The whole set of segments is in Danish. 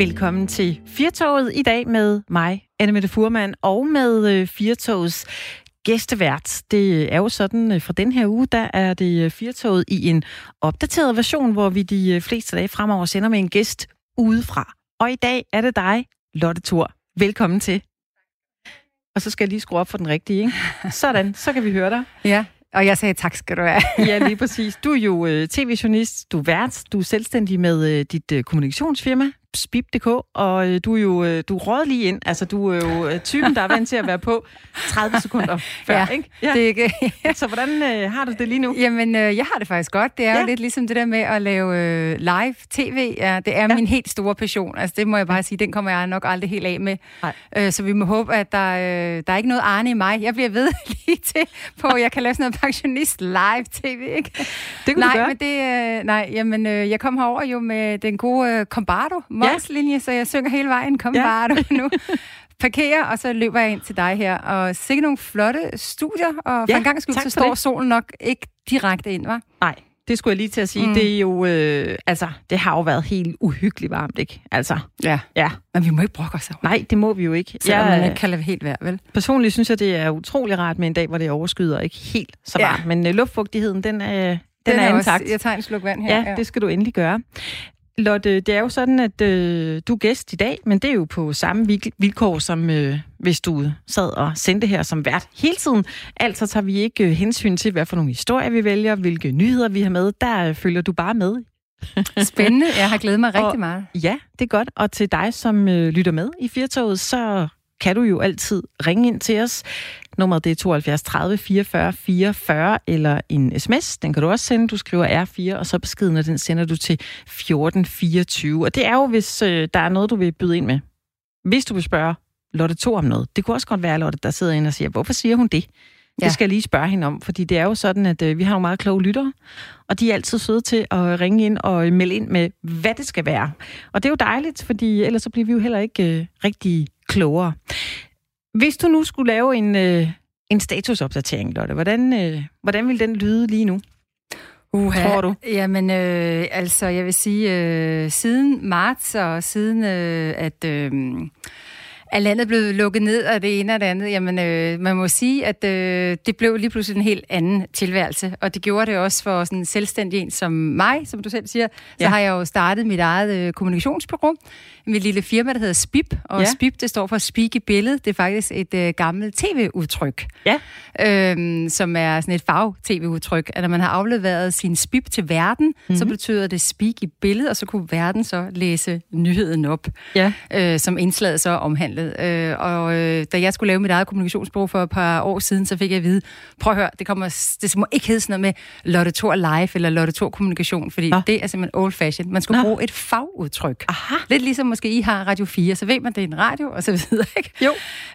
Velkommen til Firtoget i dag med mig, Anne Mette Furman, og med øh, Firtogets gæstevært. Det er jo sådan, øh, fra den her uge, der er det øh, Firtoget i en opdateret version, hvor vi de fleste dage fremover sender med en gæst udefra. Og i dag er det dig, Lotte Thor. Velkommen til. Og så skal jeg lige skrue op for den rigtige, ikke? Sådan, så kan vi høre dig. Ja, og jeg sagde tak skal du have. ja, lige præcis. Du er jo øh, tv-journalist, du er vært, du er selvstændig med øh, dit øh, kommunikationsfirma, spip.dk, og øh, du er jo øh, du er lige ind. Altså, du er jo øh, typen, der er vant til at være på 30 sekunder før, ja, ikke? Ja, det ikke... Så hvordan øh, har du det lige nu? Jamen, øh, jeg har det faktisk godt. Det er ja. jo lidt ligesom det der med at lave øh, live tv. Ja, det er ja. min helt store passion. Altså, det må jeg bare sige, den kommer jeg nok aldrig helt af med. Øh, så vi må håbe, at der, øh, der er ikke noget Arne i mig. Jeg bliver ved lige til på, at jeg kan lave sådan noget pensionist live tv, ikke? Det kunne nej, du gøre. Men det, øh, nej, jamen, øh, jeg kom herover jo med den gode øh, Combardo Målslinje, ja. så jeg synger hele vejen Combardo ja. nu. Parkerer, og så løber jeg ind til dig her. Og sikkert nogle flotte studier, og for Ja, en gang skyld, så står det. solen nok ikke direkte ind, var? Nej, det skulle jeg lige til at sige. Mm. Det er jo, øh, altså, det har jo været helt uhyggeligt varmt, ikke? Altså, Ja. ja. Men vi må ikke brokke os over. Nej, det må vi jo ikke. Selvom Jeg, man ikke kan lade helt være, vel? Personligt synes jeg, det er utrolig rart med en dag, hvor det overskyder og ikke helt så Ja. varmt. Men øh, luftfugtigheden, den er, den, den er, også, intakt. Jeg tager en sluk vand her. Ja, det skal du endelig gøre. Lotte, det er jo sådan, at øh, du er gæst i dag, men det er jo på samme vil- vilkår, som øh, hvis du sad og sendte her som vært hele tiden. Altså tager vi ikke øh, hensyn til, hvad for nogle historier vi vælger, hvilke nyheder vi har med. Der øh, følger du bare med. Spændende. Jeg har glædet mig rigtig Og- meget. Ja, det er godt. Og til dig, som øh, lytter med i Firtoget, så kan du jo altid ringe ind til os. Nummeret det er 72 30 44 44, eller en sms. Den kan du også sende. Du skriver R4, og så beskeden, og den sender du til 1424. Og det er jo, hvis øh, der er noget, du vil byde ind med. Hvis du vil spørge Lotte 2 om noget. Det kunne også godt være, Lotte, der sidder inde og siger, hvorfor siger hun det? Ja. Det skal jeg lige spørge hende om, fordi det er jo sådan, at øh, vi har jo meget kloge lyttere, og de er altid søde til at ringe ind og melde ind med, hvad det skal være. Og det er jo dejligt, fordi ellers så bliver vi jo heller ikke øh, rigtig klogere. Hvis du nu skulle lave en, øh, en statusopdatering, Lotte, hvordan, øh, hvordan vil den lyde lige nu? Uha. Tror du? Jamen, øh, altså, jeg vil sige, øh, siden marts og siden, øh, at... Øh, at landet blev lukket ned af det ene og det andet, jamen øh, man må sige, at øh, det blev lige pludselig en helt anden tilværelse, og det gjorde det også for sådan en selvstændig en som mig, som du selv siger, så Ja. har jeg jo startet mit eget øh, kommunikationsbureau, mit lille firma, der hedder SPIP, og Ja. SPIP, det står for Speak i billedet, det er faktisk et øh, gammelt tv-udtryk, Ja. øhm, som er sådan et fag-tv-udtryk, at når man har afleveret sin spip til verden, Mhm. mm-hmm. så betyder det speak i billedet, og så kunne verden så læse nyheden op, Ja. øh, som indslaget så omhandlede. Øh, og øh, da jeg skulle lave mit eget kommunikationsbureau for et par år siden, så fik jeg at vide, prøv at høre, det, kommer, det må ikke hedde sådan noget med Lotte Thor Live eller Lotte Thor Kommunikation, fordi. Nå. det er simpelthen old fashion. Man skulle Nå. bruge et fagudtryk. Aha. Lidt ligesom måske I har Radio 4, så ved man, det er en radio, og så videre, ikke? Jo.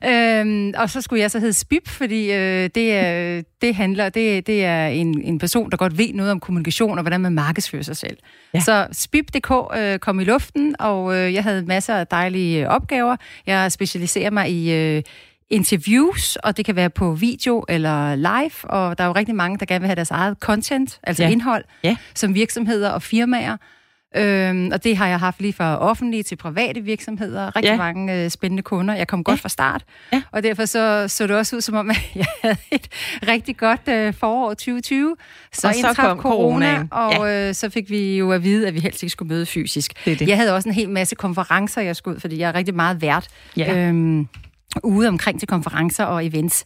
Øhm, og så skulle jeg så hedde Spip, fordi øh, det, er, det handler, det, det er en, en person, der godt ved noget om kommunikation og hvordan man markedsfører sig selv. Ja. Så Spip.dk øh, kom i luften, og øh, jeg havde masser af dejlige øh, opgaver. Jeg specialiserer mig i øh, interviews, og det kan være på video eller live, og der er jo rigtig mange, der gerne vil have deres eget content, altså ja. indhold, Ja. som virksomheder og firmaer. Øhm, og det har jeg haft lige fra offentlige til private virksomheder. Rigtig Ja. ja. mange øh, spændende kunder. Jeg kom godt Ja. fra start. Ja. Og derfor så, så det også ud som om, at jeg havde et rigtig godt øh, forår 2020. Så, Og så kom coronaen. og øh, så fik vi jo at vide, at vi helst ikke skulle møde fysisk. Det det. Jeg havde også en hel masse konferencer, jeg skulle ud, fordi jeg er rigtig meget vært. Ja. Øhm, ude omkring til konferencer og events.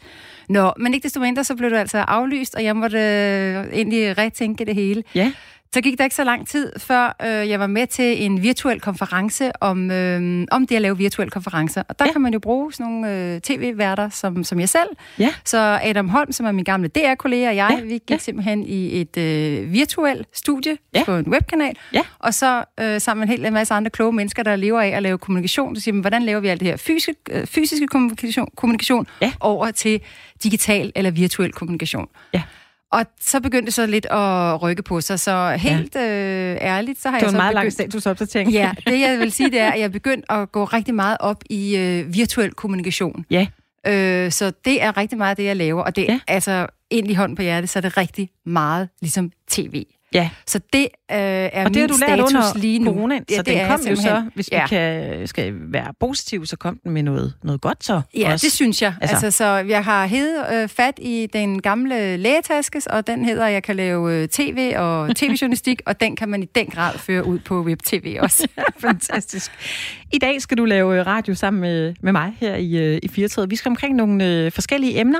Nå, men ikke desto mindre, så blev det altså aflyst, og jeg måtte øh, egentlig retænke det hele. Ja. Så gik der ikke så lang tid, før øh, jeg var med til en virtuel konference om, øh, om det at lave virtuelle konferencer. Og der Ja. kan man jo bruge sådan nogle øh, tv-værter som, som jeg selv. Ja. Så Adam Holm, som er min gamle DR-kollega, og jeg, Ja, vi gik ja. simpelthen i et øh, virtuelt studie Ja. på en webkanal. Ja. Og så øh, sammen med en hel masse andre kloge mennesker, der lever af at lave kommunikation. Så siger man, hvordan laver vi alt det her fysisk, øh, fysiske kommunikation, kommunikation Ja. over til digital eller virtuel kommunikation. Ja. Og så begyndte det så lidt at rykke på sig. Så helt øh, ærligt, så har Det var jeg en så meget lang begyndt... statusopdatering. Ja, det jeg vil sige, det er, at jeg begyndt at gå rigtig meget op i øh, virtuel kommunikation. Ja. Øh, så det er rigtig meget det, jeg laver. Og det Ja. altså, egentlig hånd på hjertet, så er det rigtig meget ligesom tv. Ja. Så det øh, er og det har min du lært under lige nu. corona, Ja, så det den kom jo så, hvis Ja. vi kan, skal være positiv, så kom den med noget, noget godt så. Ja, også. det synes jeg. Altså- Altså, så jeg har hed øh, fat i den gamle lægetaskes, og den hedder, jeg kan lave øh, tv og tv-journalistik, og den kan man i den grad føre ud på web-tv også. Fantastisk. I dag skal du lave øh, radio sammen med, med mig her i, øh, i Firtoget. Vi skal omkring nogle øh, forskellige emner.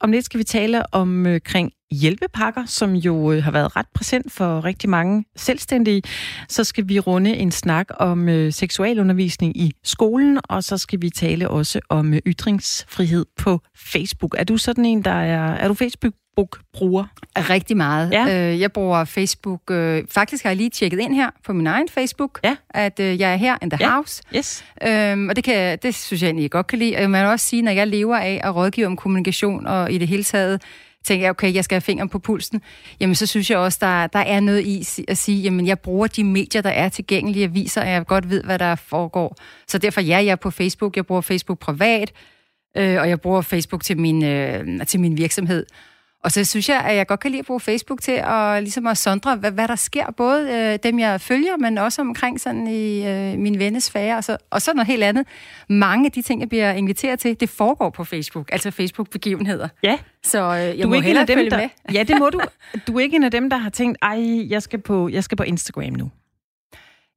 Om lidt skal vi tale om øh, kring hjælpepakker, som jo øh, har været ret præsent for rigtig mange selvstændige. Så skal vi runde en snak om øh, seksualundervisning i skolen, og så skal vi tale også om øh, ytringsfrihed på Facebook. Er du sådan en, der er, er du Facebook-bruger? Rigtig meget. Ja. Øh, jeg bruger Facebook. Øh, faktisk har jeg lige tjekket ind her på min egen Facebook, Ja. at øh, jeg er her in the Ja. house. Yes. Øhm, og det, kan, det synes jeg egentlig, jeg godt kan lide. Og jeg må også sige, når jeg lever af at rådgive om kommunikation og i det hele taget, tænker jeg, okay, jeg skal have fingeren på pulsen, jamen så synes jeg også, der, der er noget i at sige, jamen jeg bruger de medier, der er tilgængelige, jeg viser, at jeg godt ved, hvad der foregår. Så derfor ja, jeg er på Facebook, jeg bruger Facebook privat, øh, og jeg bruger Facebook til min, øh, til min virksomhed. Og så synes jeg, at jeg godt kan lide at bruge Facebook til at, ligesom at sondre, hvad, hvad der sker, både øh, dem, jeg følger, men også omkring sådan i øh, min vennesfære, og så, og så noget helt andet. Mange af de ting, jeg bliver inviteret til, det foregår på Facebook, altså Facebook-begivenheder. Ja. Så øh, jeg du må ikke en hellere af dem, følge der, med. Ja, det må du. Du er ikke en af dem, der har tænkt, ej, jeg skal på, jeg skal på Instagram nu.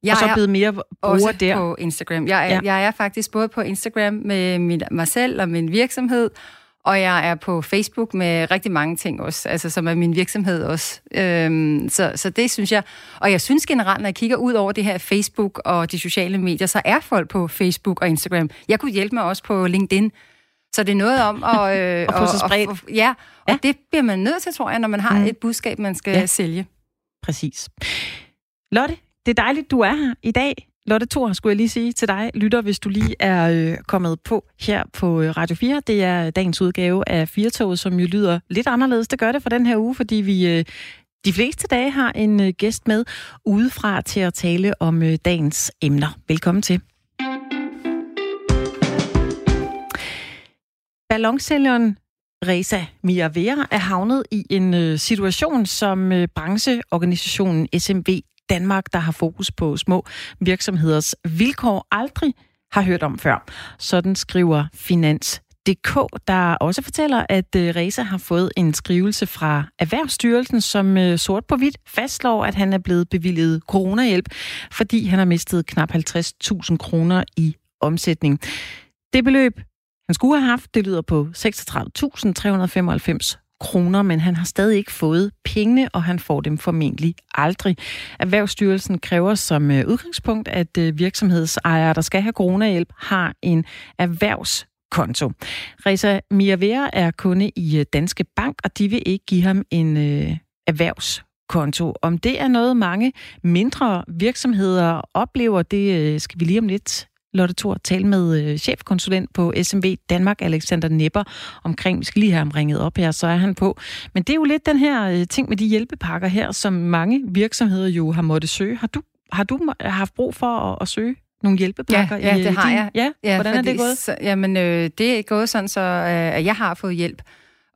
Jeg og så blevet mere bruger også der. på Instagram. Jeg er, ja. jeg er faktisk både på Instagram med min, mig selv og min virksomhed, og jeg er på Facebook med rigtig mange ting også, altså som er min virksomhed også. Øhm, så, så det synes jeg. Og jeg synes generelt, når jeg kigger ud over det her Facebook og de sociale medier, så er folk på Facebook og Instagram. Jeg kunne hjælpe mig også på LinkedIn. Så det er noget om at... Øh, At få sig spredt. Og, ja, og Ja. det bliver man nødt til, tror jeg, når man har Mm. et budskab, man skal ja. sælge. Præcis. Lotte, det er dejligt, du er her i dag. Lotte Thor, skulle jeg lige sige til dig, lytter, hvis du lige er øh, kommet på her på øh, Radio 4. Det er dagens udgave af Firtoget, som jo lyder lidt anderledes. Det gør det for den her uge, fordi vi øh, de fleste dage har en øh, gæst med udefra til at tale om øh, dagens emner. Velkommen til. Ballonsælgeren Reza Miravera er havnet i en øh, situation, som øh, brancheorganisationen SMV Danmark, der har fokus på små virksomheders vilkår, aldrig har hørt om før. Sådan skriver Finans.dk, der også fortæller, at øh, Reza har fået en skrivelse fra Erhvervsstyrelsen, som øh, sort på hvidt fastslår, at han er blevet bevilget coronahjælp, fordi han har mistet knap 50.000 kroner i omsætning. Det beløb, han skulle have haft, det lyder på 36.395 kroner, men han har stadig ikke fået pengene, og han får dem formentlig aldrig. Erhvervsstyrelsen kræver som øh, udgangspunkt, at øh, virksomhedsejere, der skal have coronahjælp, har en erhvervskonto. Reza Miavera er kunde i øh, Danske Bank, og de vil ikke give ham en øh, erhvervskonto. Om det er noget, mange mindre virksomheder oplever, det øh, skal vi lige om lidt Lotte Thor tale med øh, chefkonsulent på SMV Danmark, Alexander Nepper, omkring, vi skal lige have ham ringet op her, så er han på. Men det er jo lidt den her øh, ting med de hjælpepakker her, som mange virksomheder jo har måttet søge. Har du, har du haft brug for at, at søge nogle hjælpepakker? Ja, ja, øh, det har din- jeg. Ja, Ja, hvordan er fordi det gået? Så, jamen, øh, det er gået sådan, så øh, at jeg har fået hjælp.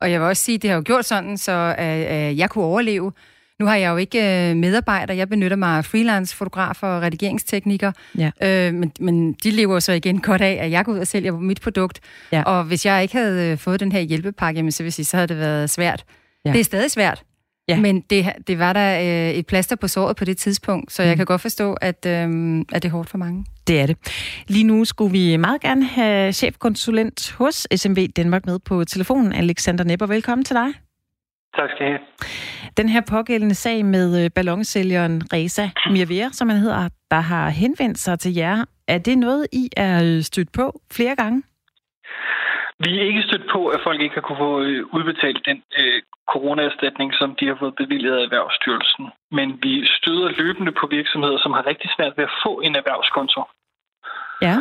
Og jeg vil også sige, at det har jo gjort sådan, så øh, jeg kunne overleve. Nu har jeg jo ikke øh, medarbejder. Jeg benytter mig af freelance-fotografer og redigeringstekniker. Ja. Øh, men, men de lever så igen godt af, at jeg går ud og sælger mit produkt. Ja. Og hvis jeg ikke havde øh, fået den her hjælpepakke, jamen, så vil sige, så havde det været svært. Ja. Det er stadig svært. Ja. Men det, det var der øh, et plaster på såret på det tidspunkt, så jeg Mm. kan godt forstå, at, øh, at det er hårdt for mange. Det er det. Lige nu skulle vi meget gerne have chefkonsulent hos SMV Danmark med på telefonen. Alexander Nepper, velkommen til dig. Tak skal I have. Den her pågældende sag med øh, ballonsælgeren Reza Mirvera, som han hedder, der har henvendt sig til jer. Er det noget, I er øh, stødt på flere gange? Vi er ikke stødt på, at folk ikke har kunne få øh, udbetalt den øh, coronaerstatning, som de har fået bevilget af Erhvervsstyrelsen. Men vi støder løbende på virksomheder, som har rigtig svært ved at få en erhvervskonto. Ja.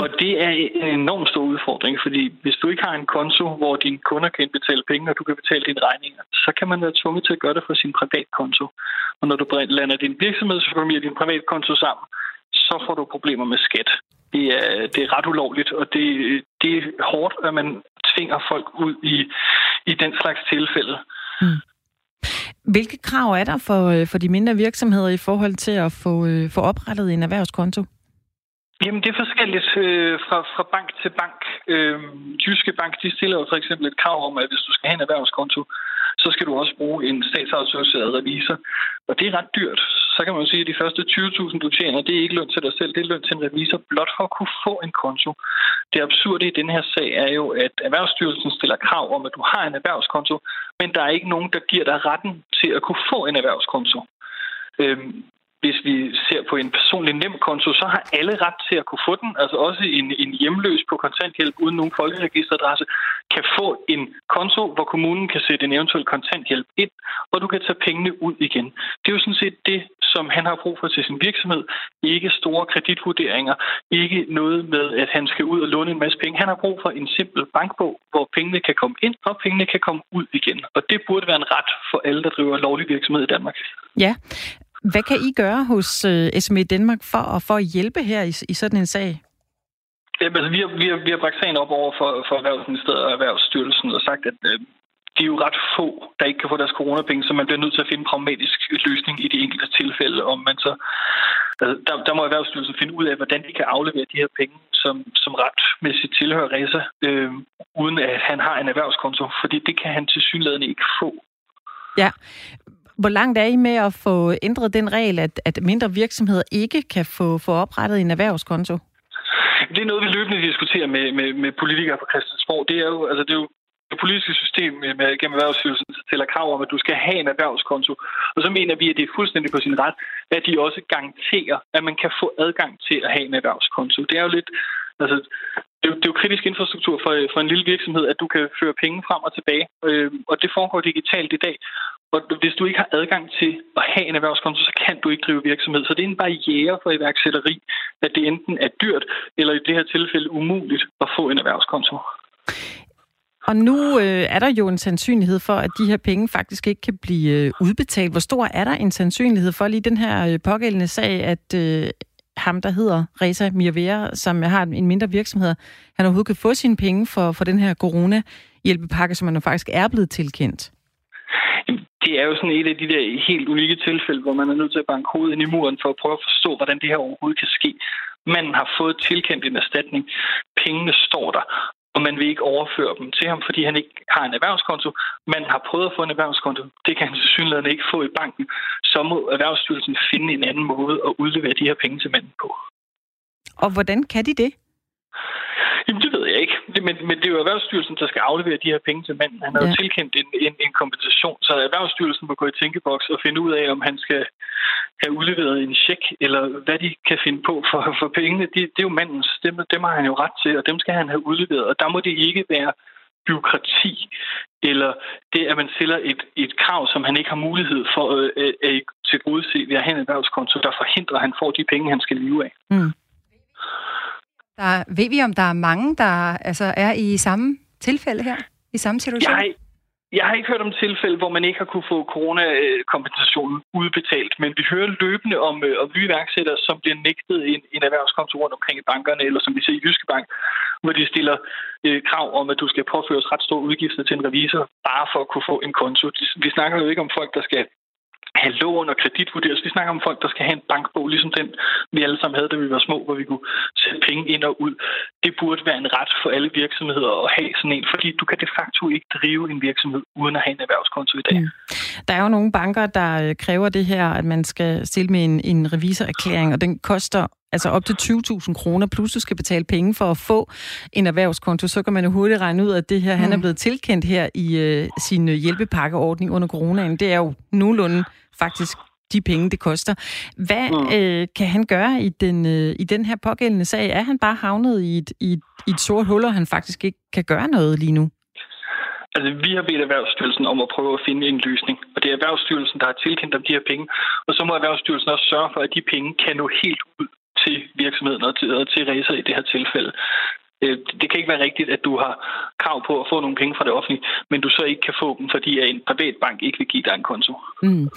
Og det er en enormt stor udfordring, fordi hvis du ikke har en konto, hvor dine kunder kan betale penge, og du kan betale dine regninger, så kan man være tvunget til at gøre det fra sin privatkonto. Og når du lander din virksomhedsøkonomi og din privatkonto sammen, så får du problemer med skat. Det er, det er ret ulovligt, og det, det er hårdt, at man tvinger folk ud i, i den slags tilfælde. Hmm. Hvilke krav er der for, øh, for de mindre virksomheder i forhold til at få, øh, få oprettet en erhvervskonto? Jamen, det er forskelligt øh, fra, fra bank til bank. Øh, Jyske Bank, de stiller jo for eksempel et krav om, at hvis du skal have en erhvervskonto, så skal du også bruge en statsautoriseret revisor. Og det er ret dyrt. Så kan man jo sige, at de første 20.000, du tjener, det er ikke løn til dig selv, det er løn til en revisor, blot for at kunne få en konto. Det absurde i den her sag er jo, at Erhvervsstyrelsen stiller krav om, at du har en erhvervskonto, men der er ikke nogen, der giver dig retten til at kunne få en erhvervskonto. Øhm, hvis vi ser på en personlig nem konto, så har alle ret til at kunne få den. Altså også en, en hjemløs på kontanthjælp uden nogen folkeregisteradresse kan få en konto, hvor kommunen kan sætte en eventuel kontanthjælp ind, og du kan tage pengene ud igen. Det er jo sådan set det, som han har brug for til sin virksomhed. Ikke store kreditvurderinger, ikke noget med, at han skal ud og låne en masse penge. Han har brug for en simpel bankbog, hvor pengene kan komme ind, og pengene kan komme ud igen. Og det burde være en ret for alle, der driver lovlig virksomhed i Danmark. Ja, hvad kan I gøre hos øh, SME Danmark for, for at hjælpe her i, i sådan en sag? Jamen, altså, vi, har, vi, har, vi har bragt sagen op over for, for Erhvervsministeriet og Erhvervsstyrelsen og sagt, at øh, de er jo ret få, der ikke kan få deres coronapenge, så man bliver nødt til at finde en pragmatisk løsning i de enkelte tilfælde. Om man så, altså, der, der må Erhvervsstyrelsen finde ud af, hvordan de kan aflevere de her penge, som, som retmæssigt tilhører Reza, øh, uden at han har en erhvervskonto, fordi det kan han til synligheden ikke få. Ja, hvor langt er I med at få ændret den regel, at, at mindre virksomheder ikke kan få, få oprettet en erhvervskonto? Det er noget, vi løbende diskuterer med, med, med politikere på Christiansborg. Det er jo, altså, det er jo det politiske system med, gennem Erhvervsstyrelsen stiller krav om, at du skal have en erhvervskonto. Og så mener vi, at det er fuldstændig på sin ret, at de også garanterer, at man kan få adgang til at have en erhvervskonto. Det er jo lidt... Altså, det er jo, det er jo kritisk infrastruktur for, for en lille virksomhed, at du kan føre penge frem og tilbage. Øh, og det foregår digitalt i dag. Og hvis du ikke har adgang til at have en erhvervskonto, så kan du ikke drive virksomhed. Så det er en barriere for iværksætteri, at det enten er dyrt, eller i det her tilfælde umuligt at få en erhvervskonto. Og nu øh, er der jo en sandsynlighed for, at de her penge faktisk ikke kan blive øh, udbetalt. Hvor stor er der en sandsynlighed for lige den her øh, pågældende sag, at øh, ham, der hedder Reza Mirvera, som har en mindre virksomhed, han overhovedet kan få sine penge for, for den her corona-hjælpepakke, som han faktisk er blevet tilkendt? Det er jo sådan et af de der helt unikke tilfælde, hvor man er nødt til at banke hovedet ind i muren for at prøve at forstå, hvordan det her overhovedet kan ske. Man har fået tilkendt en erstatning. Pengene står der, og man vil ikke overføre dem til ham, fordi han ikke har en erhvervskonto. Man har prøvet at få en erhvervskonto. Det kan han tilsyneladende ikke få i banken. Så må Erhvervsstyrelsen finde en anden måde at udlevere de her penge til manden på. Og hvordan kan de det? Jamen, det ved jeg ikke. Men, men det er jo Erhvervsstyrelsen, der skal aflevere de her penge til manden. Han har ja. jo tilkendt en, en, en kompensation, så Erhvervsstyrelsen må gå i tænkeboks og finde ud af, om han skal have udleveret en check, eller hvad de kan finde på for, for pengene. Det, det er jo mandens. Dem, dem har han jo ret til, og dem skal han have udleveret. Og der må det ikke være byråkrati, eller det, at man stiller et, et krav, som han ikke har mulighed for øh, at, at tilgodese ved at have en erhvervskonto, der forhindrer, at han får de penge, han skal leve af. Mm. Der, ved vi, om der er mange, der altså, er i samme tilfælde her? I samme situation? Jeg, jeg har ikke hørt om tilfælde, hvor man ikke har kunne få coronakompensationen udbetalt, men vi hører løbende om, øh, om nye iværksættere, som bliver nægtet en, en erhvervskonto rundt omkring i bankerne, eller som vi ser i Jyske Bank, hvor de stiller øh, krav om, at du skal påføres ret store udgifter til en revisor, bare for at kunne få en konto. Vi snakker jo ikke om folk, der skal have lån og kreditvurderes. Vi snakker om folk, der skal have en bankbog, ligesom den, vi alle sammen havde, da vi var små, hvor vi kunne sætte penge ind og ud. Det burde være en ret for alle virksomheder at have sådan en, fordi du kan de facto ikke drive en virksomhed uden at have en erhvervskonto i dag. Mm. Der er jo nogle banker, der øh, kræver det her, at man skal stille med en, en revisorerklæring, og den koster altså op til 20.000 kroner, plus du skal betale penge for at få en erhvervskonto, så kan man jo hurtigt regne ud, at det her, mm. han er mm. blevet tilkendt her i uh, sin hjælpepakkeordning under coronaen. Det er jo nogenlunde faktisk de penge, det koster. Hvad mm. øh, kan han gøre i den, øh, i den her pågældende sag? Er han bare havnet i et, i, et, i et sort hul, og han faktisk ikke kan gøre noget lige nu? Altså, vi har bedt Erhvervsstyrelsen om at prøve at finde en løsning. Og det er Erhvervsstyrelsen, der har tilkendt dem de her penge. Og så må Erhvervsstyrelsen også sørge for, at de penge kan nå helt ud til virksomheden og til, og til racer i det her tilfælde. Øh, det kan ikke være rigtigt, at du har krav på at få nogle penge fra det offentlige, men du så ikke kan få dem, fordi en privat bank ikke vil give dig en konto. Mm.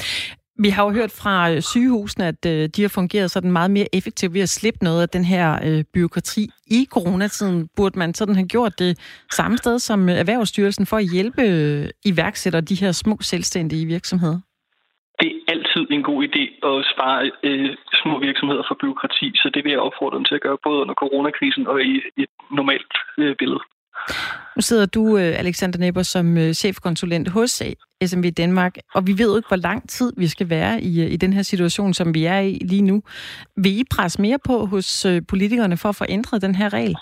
Vi har jo hørt fra øh, sygehusene, at øh, de har fungeret sådan meget mere effektivt ved at slippe noget af den her øh, byråkrati. I coronatiden burde man sådan have gjort det samme sted som øh, Erhvervsstyrelsen for at hjælpe iværksættere de her små selvstændige virksomheder. det er altid en god idé at spare øh, små virksomheder for byråkrati, så det vil jeg opfordre dem til at gøre, både under coronakrisen og i et normalt øh, billede. Nu sidder du, øh, Alexander Nepper, som øh, chefkonsulent hos øh, SMV Danmark, og vi ved jo ikke, hvor lang tid vi skal være i, i den her situation, som vi er i lige nu. Vil I presse mere på hos politikerne for at få ændret den her regel?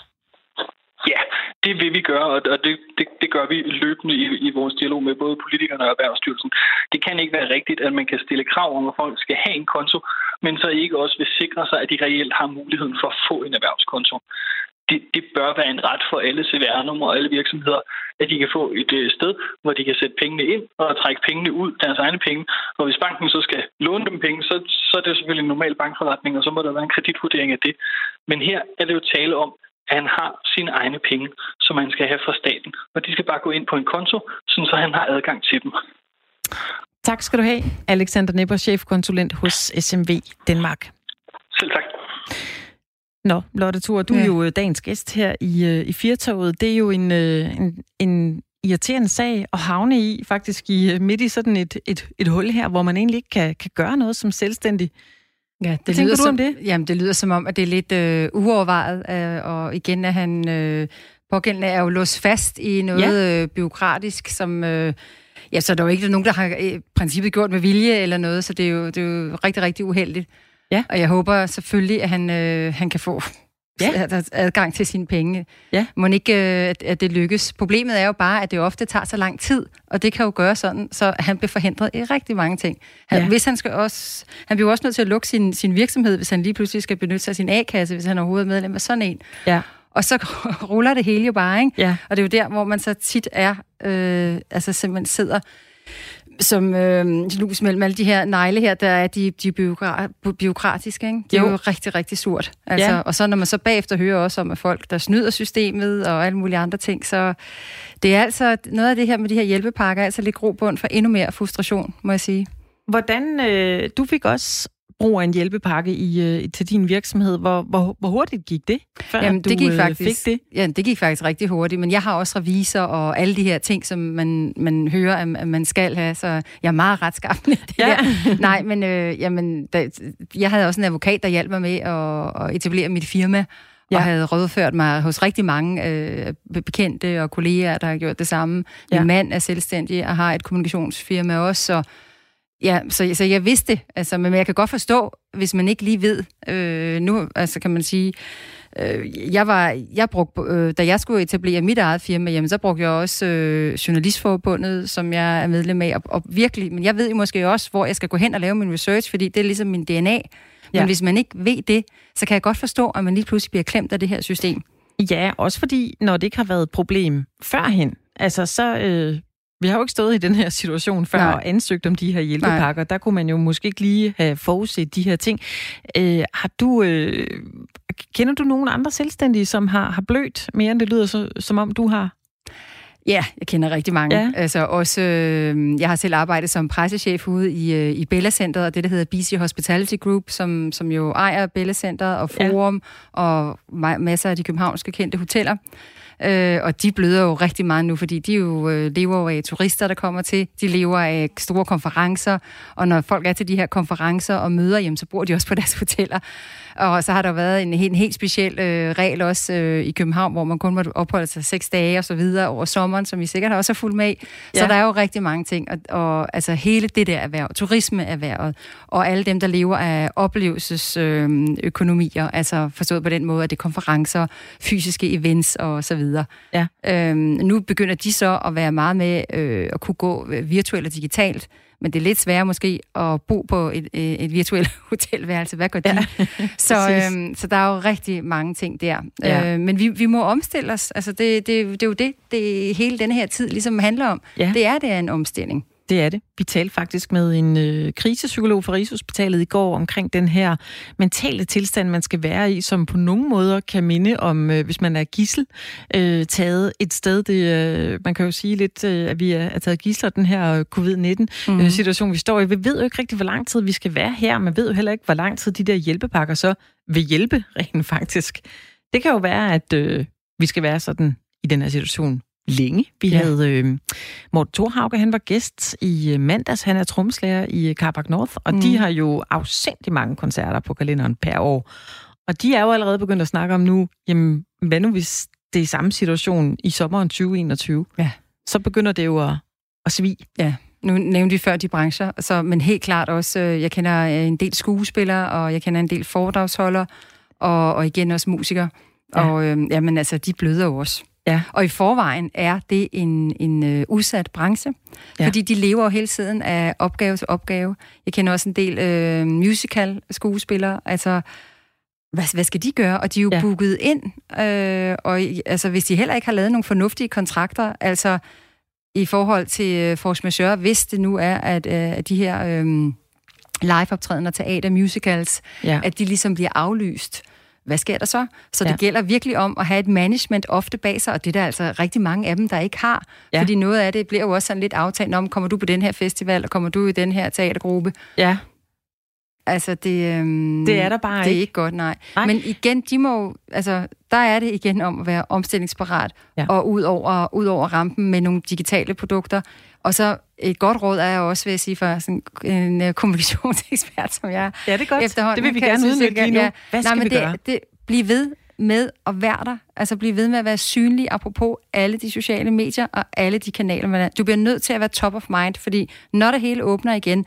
Ja, det vil vi gøre, og det, det, det gør vi løbende i, i vores dialog med både politikerne og Erhvervsstyrelsen. Det kan ikke være rigtigt, at man kan stille krav om, at folk skal have en konto, men så ikke også vil sikre sig, at de reelt har muligheden for at få en erhvervskonto. Det, det bør være en ret for alle CVR-numre og alle virksomheder, at de kan få et øh, sted, hvor de kan sætte pengene ind og trække pengene ud, deres egne penge. Og hvis banken så skal låne dem penge, så, så er det selvfølgelig en normal bankforretning, og så må der være en kreditvurdering af det. Men her er det jo tale om, at han har sine egne penge, som han skal have fra staten. Og de skal bare gå ind på en konto, så han har adgang til dem. Tak skal du have, Alexander Nepper, chefkonsulent hos SMV Danmark. Selv tak. Nå, Lotte Thur, du ja. er jo øh, dagens gæst her i, øh, i Firtoget. Det er jo en, øh, en, en irriterende sag at havne i, faktisk i midt i sådan et, et, et hul her, hvor man egentlig ikke kan, kan gøre noget som selvstændig. Ja, det Hvad lyder du som, om det? Jamen, det lyder som om, at det er lidt øh, uovervejet, øh, og igen er han... Øh, pågældende er jo låst fast i noget ja. øh, byråkratisk, som... Øh, ja, så der er jo ikke nogen, der har i princippet gjort med vilje eller noget, så det er jo, det er jo rigtig, rigtig uheldigt. Ja. Og jeg håber selvfølgelig, at han, øh, han kan få ja. adgang til sine penge. Ja. Må ikke, øh, at, at det lykkes. Problemet er jo bare, at det ofte tager så lang tid, og det kan jo gøre sådan, så han bliver forhindret i rigtig mange ting. Han, ja. hvis han, skal også, han bliver også nødt til at lukke sin, sin virksomhed, hvis han lige pludselig skal benytte sig af sin A-kasse, hvis han overhovedet er medlem af sådan en. Ja. Og så ruller det hele jo bare, ikke? Ja. Og det er jo der, hvor man så tit er, øh, altså simpelthen sidder som øh, lus mellem alle de her negle her, der er de, de byråkra- byråkratiske. Ikke? Det er jo. jo rigtig, rigtig surt. Altså, ja. Og så når man så bagefter hører også om, at folk, der snyder systemet og alle mulige andre ting, så det er altså noget af det her med de her hjælpepakker, altså lidt grobund for endnu mere frustration, må jeg sige. Hvordan, øh, du fik også brug af en hjælpepakke i, øh, til din virksomhed. Hvor, hvor, hvor hurtigt gik det, før Jamen, det gik øh, faktisk, fik det? Ja, det gik faktisk rigtig hurtigt, men jeg har også revisor og alle de her ting, som man, man hører, at, man skal have, så jeg er meget retskaffende. Det ja. Der. Nej, men øh, jamen, da, jeg havde også en advokat, der hjalp mig med at, at etablere mit firma, ja. og havde rådført mig hos rigtig mange øh, bekendte og kolleger, der har gjort det samme. Min ja. mand er selvstændig og har et kommunikationsfirma også, så Ja, så, så jeg vidste altså, men jeg kan godt forstå, hvis man ikke lige ved, øh, nu altså, kan man sige, øh, jeg var, jeg brugte, øh, da jeg skulle etablere mit eget firma, jamen, så brugte jeg også øh, Journalistforbundet, som jeg er medlem af, og, og virkelig, men jeg ved jo måske også, hvor jeg skal gå hen og lave min research, fordi det er ligesom min DNA. Men ja. hvis man ikke ved det, så kan jeg godt forstå, at man lige pludselig bliver klemt af det her system. Ja, også fordi, når det ikke har været et problem førhen, altså så, øh, vi har jo ikke stået i den her situation før Nej. og ansøgt om de her hjælpepakker. Nej. Der kunne man jo måske ikke lige have forudset de her ting. Øh, har du, øh, kender du nogen andre selvstændige, som har, har blødt mere end det lyder, så, som om du har? Ja, jeg kender rigtig mange. Ja. Altså også, øh, jeg har selv arbejdet som pressechef ude i, øh, i Bella Centeret, og det, der hedder BC Hospitality Group, som, som jo ejer Bella Centeret og Forum ja. og masser af de københavnske kendte hoteller. Øh, og de bløder jo rigtig meget nu, fordi de jo øh, lever af turister, der kommer til. De lever af store konferencer, og når folk er til de her konferencer og møder, jamen, så bor de også på deres hoteller. Og så har der været en, en helt speciel øh, regel også øh, i København, hvor man kun må opholde sig seks dage og så videre over sommeren, som vi sikkert også har fulgt med i. Ja. Så der er jo rigtig mange ting. Og, og altså hele det der erhverv, turismeerhvervet, og alle dem, der lever af oplevelsesøkonomier, øh, altså forstået på den måde, at det er konferencer, fysiske events og så videre. Ja. Øhm, nu begynder de så at være meget med øh, at kunne gå virtuelt og digitalt, men det er lidt sværere måske at bo på et, et virtuelt hotelværelse. Hvad gør de? Ja. så, øhm, så der er jo rigtig mange ting der. Ja. Øh, men vi, vi må omstille os. Altså det, det, det er jo det, det hele den her tid ligesom handler om. Ja. Det er det er en omstilling. Det er det. Vi talte faktisk med en øh, krisepsykolog fra Rigshospitalet i går omkring den her mentale tilstand, man skal være i, som på nogle måder kan minde om, øh, hvis man er gissel øh, taget et sted. Det, øh, man kan jo sige lidt, øh, at vi er, er taget gisler den her covid-19-situation, mm. vi står i. Vi ved jo ikke rigtig, hvor lang tid vi skal være her. Man ved jo heller ikke, hvor lang tid de der hjælpepakker så vil hjælpe rent faktisk. Det kan jo være, at øh, vi skal være sådan i den her situation længe. Vi Ja. ja. havde øh, Morten Thorhauge, han var gæst i øh, mandags. Han er tromslærer i øh, Carpark North, og Mm. de har jo afsindig mange koncerter på kalenderen per år. Og de er jo allerede begyndt at snakke om nu, jamen, hvad nu hvis det er samme situation i sommeren 2021? Ja. Så begynder det jo at, at svige. Nu nævnte vi før de brancher, så, men helt klart også, øh, jeg kender øh, en del skuespillere, og jeg kender en del foredragsholdere, og, og igen også musikere. Ja. Ja. Og øh, jamen, altså, de bløder jo også. Ja. Og i forvejen er det en, en øh, udsat branche, Ja. fordi de lever jo hele tiden af opgave til opgave. Jeg kender også en del øh, musical-skuespillere, altså hvad, hvad skal de gøre? Og de er jo Ja. booket ind, øh, og altså, hvis de heller ikke har lavet nogle fornuftige kontrakter, altså i forhold til øh, force majeure, hvis det nu er, at, øh, at de her øh, live-optrædener, teater, musicals, Ja. at de ligesom bliver aflyst. Hvad sker der så? Så det Ja. gælder virkelig om at have et management ofte bag sig, og det er der altså rigtig mange af dem, der ikke har. Ja. Fordi noget af det bliver jo også sådan lidt aftalt om, kommer du på den her festival, og kommer du i den her teatergruppe? ja, Altså, det, øhm, det er der bare det er ikke. ikke godt, nej. Nej. Men igen, de må, altså, der er det igen om at være omstillingsparat, Ja. ja. og ud over, ud over rampen med nogle digitale produkter. Og så et godt råd er også, vil jeg sige, for sådan en øh, kommunikationsekspert, som jeg Ja, det er godt. efterhånden. det vil vi kan jeg gerne udnytte jeg lige nu. kan- Hvad skal Nej, men vi det, gøre? Det, bliv ved med at være der. Altså bliv ved med at være synlig, apropos alle de sociale medier og alle de kanaler, man er. Du bliver nødt til at være top of mind, fordi når det hele åbner igen,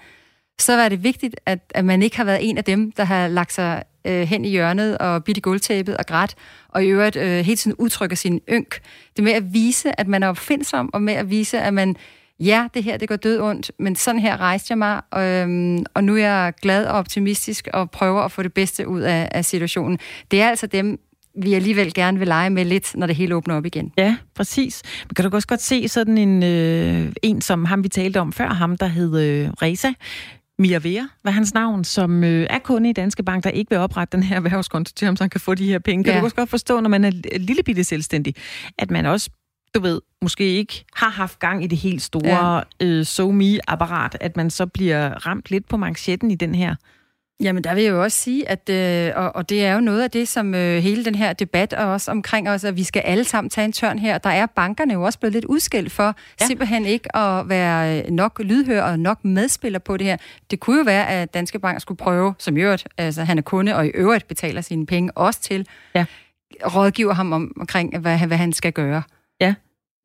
så var det vigtigt, at, at man ikke har været en af dem, der har lagt sig øh, hen i hjørnet og bidt i gulvtæppet og grædt, og i øvrigt øh, hele tiden udtrykker sin ynk. Det med at vise, at man er opfindsom, og med at vise, at man, ja, det her, det går død ondt, men sådan her rejste jeg mig, og, øhm, og nu er jeg glad og optimistisk og prøver at få det bedste ud af, af situationen. Det er altså dem, vi alligevel gerne vil lege med lidt, når det hele åbner op igen. Ja, præcis. Men kan du også godt se sådan en, øh, en som ham, vi talte om før, ham der hed øh, Reza, Mia Vera, var hans navn, som øh, er kunde i Danske Bank, der ikke vil oprette den her erhvervskonto til ham, så han kan få de her penge. Kan Ja. du også godt forstå, når man er lille bitte selvstændig, at man også du ved, måske ikke har haft gang i det helt store ja. øh, SoMe-apparat, at man så bliver ramt lidt på manchetten i den her. Jamen, der vil jeg jo også sige, at, øh, og, og det er jo noget af det, som øh, hele den her debat er også omkring os, at vi skal alle sammen tage en tørn her. Der er bankerne jo også blevet lidt udskilt for Ja. ja. simpelthen ikke at være øh, nok lydhør og nok medspiller på det her. Det kunne jo være, at Danske Bank skulle prøve, som i øvrigt, altså han er kunde, og i øvrigt betaler sine penge også til, Ja. rådgiver ham om, omkring, hvad, hvad han skal gøre. Ja.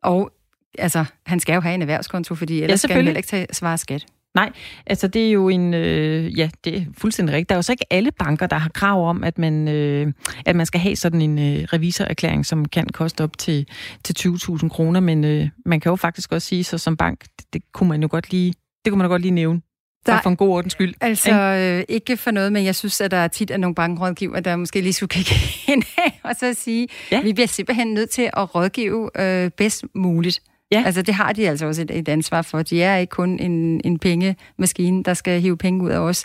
Og altså, han skal jo have en erhvervskonto, fordi ellers skal han heller ikke tage, svare skat. Nej, altså det er jo en, øh, ja, det er fuldstændig rigtigt. Der er jo så ikke alle banker, der har krav om, at man, øh, at man skal have sådan en øh, revisorerklæring, som kan koste op til, til 20.000 kroner, men øh, man kan jo faktisk også sige, så som bank, det, det kunne man jo godt lige, det kunne man jo godt lige nævne. Der... For en god ordens skyld. Altså, øh, ikke for noget, men jeg synes, at der er tit af nogle bankrådgiver, der måske lige skulle kigge ind af og så sige, ja. vi bliver simpelthen nødt til at rådgive øh, bedst muligt. Ja. Altså, det har de altså også et, et ansvar for. De er ikke kun en, en pengemaskine, der skal hive penge ud af os.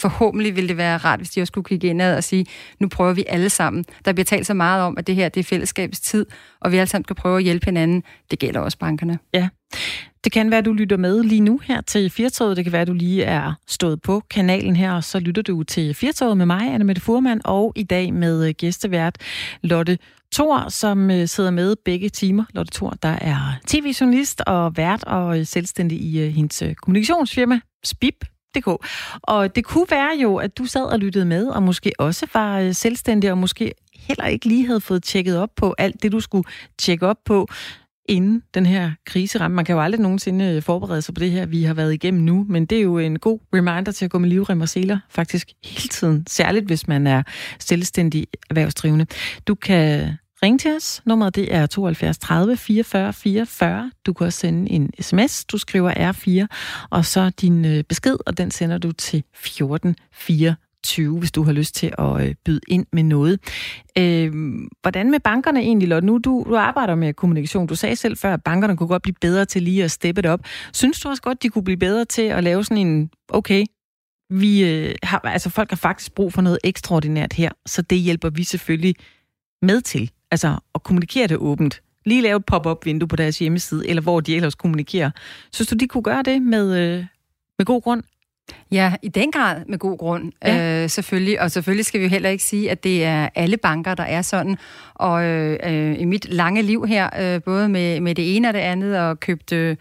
Forhåbentlig ville det være rart, hvis de også kunne kigge indad og sige, nu prøver vi alle sammen. Der bliver talt så meget om, at det her det er fællesskabets tid, og vi alle sammen skal prøve at hjælpe hinanden. Det gælder også bankerne. Det kan være, at du lytter med lige nu her til Firtoget. Det kan være, at du lige er stået på kanalen her, og så lytter du til Firtoget med mig, Anne Mette Furman, og i dag med øh, gæstevært Lotte Thor, som øh, sidder med begge timer. Lotte Thor, der er tv-journalist og vært og øh, selvstændig i øh, hendes øh, kommunikationsfirma, Spip.dk. Og det kunne være jo, at du sad og lyttede med, og måske også var øh, selvstændig, og måske heller ikke lige havde fået tjekket op på alt det, du skulle tjekke op på inden den her krise ramte. Man kan jo aldrig nogensinde øh, forberede sig på det her, vi har været igennem nu, men det er jo en god reminder til at gå med livrem og seler faktisk hele tiden, særligt hvis man er selvstændig erhvervsdrivende. Du kan ringe til os. Nummeret det er 72 30 44 44. Du kan også sende en sms. Du skriver R4, og så din øh, besked, og den sender du til 14 20, hvis du har lyst til at øh, byde ind med noget. Øh, hvordan med bankerne egentlig, Lotte? Nu du, du arbejder med kommunikation. Du sagde selv før, at bankerne kunne godt blive bedre til lige at steppe det op. Synes du også godt, de kunne blive bedre til at lave sådan en, okay, vi øh, har, altså folk har faktisk brug for noget ekstraordinært her, så det hjælper vi selvfølgelig med til. Altså at kommunikere det åbent. Lige lave et pop-up vindue på deres hjemmeside, eller hvor de ellers kommunikerer. Synes du, de kunne gøre det med, øh, med god grund? Ja, i den grad med god grund, ja. øh, selvfølgelig. Og selvfølgelig skal vi jo heller ikke sige, at det er alle banker, der er sådan. Og øh, øh, i mit lange liv her, øh, både med, med det ene og det andet, og købt øh,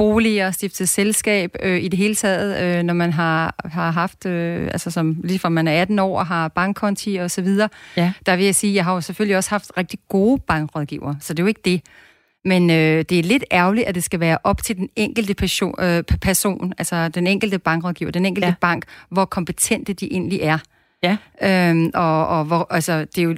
boliger, stiftet selskab, øh, i det hele taget, øh, når man har, har haft, øh, altså som lige fra man er 18 år og har bankkonti og så videre, ja. der vil jeg sige, jeg har jo selvfølgelig også haft rigtig gode bankrådgiver, så det er jo ikke det. Men øh, det er lidt ærgerligt, at det skal være op til den enkelte person, øh, person altså den enkelte bankrådgiver, den enkelte ja. bank, hvor kompetente de egentlig er. Ja. Øhm, og, og hvor, altså, det er jo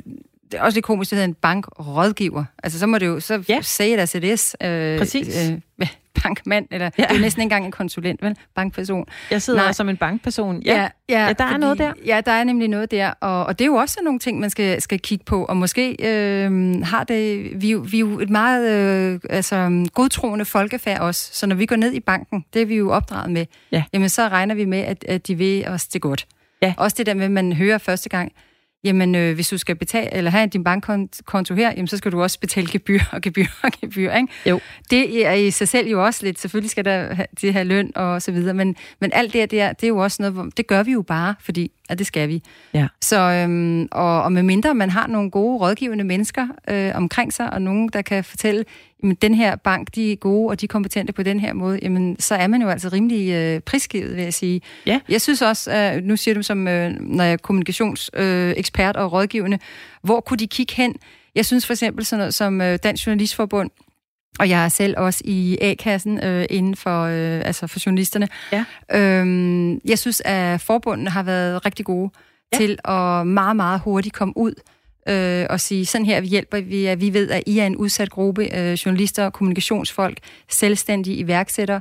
det er også lidt komisk, at det hedder en bankrådgiver. Altså, så må det jo, så ja. sige det CDS. Øh, Præcis. Øh, bankmand, eller ja. det er næsten ikke engang en konsulent, vel? Bankperson. Jeg sidder Nej. som en bankperson. Ja, ja, ja, ja der fordi, er noget der. Ja, der er nemlig noget der, og, og det er jo også nogle ting, man skal, skal kigge på, og måske øh, har det, vi, vi er jo et meget øh, altså, godtroende folkefærd også, så når vi går ned i banken, det er vi jo opdraget med, ja. jamen så regner vi med, at, at de vil os det godt. Ja. Også det der med, at man hører første gang, jamen øh, hvis du skal betale eller have din bankkonto her, jamen så skal du også betale gebyr og gebyr og gebyr, ikke? Jo. Det er i sig selv jo også lidt, selvfølgelig skal der have, det have løn og så videre, men, men alt det der, det er jo også noget, det gør vi jo bare, fordi at det skal vi. Ja. Så, øhm, og, og med mindre man har nogle gode rådgivende mennesker øh, omkring sig, og nogen, der kan fortælle, jamen den her bank, de er gode, og de er kompetente på den her måde, jamen så er man jo altså rimelig øh, prisgivet, vil jeg sige. Ja. Jeg synes også, øh, nu siger du som, øh, når jeg er kommunikationsekspert øh, og rådgivende, hvor kunne de kigge hen? Jeg synes for eksempel sådan noget som øh, Dansk Journalistforbund, og jeg er selv også i A-kassen øh, inden for, øh, altså for journalisterne. Ja. Øhm, jeg synes, at forbundene har været rigtig gode ja. til at meget, meget hurtigt komme ud øh, og sige, sådan her vi hjælper vi. At vi ved, at I er en udsat gruppe, øh, journalister, kommunikationsfolk, selvstændige iværksættere.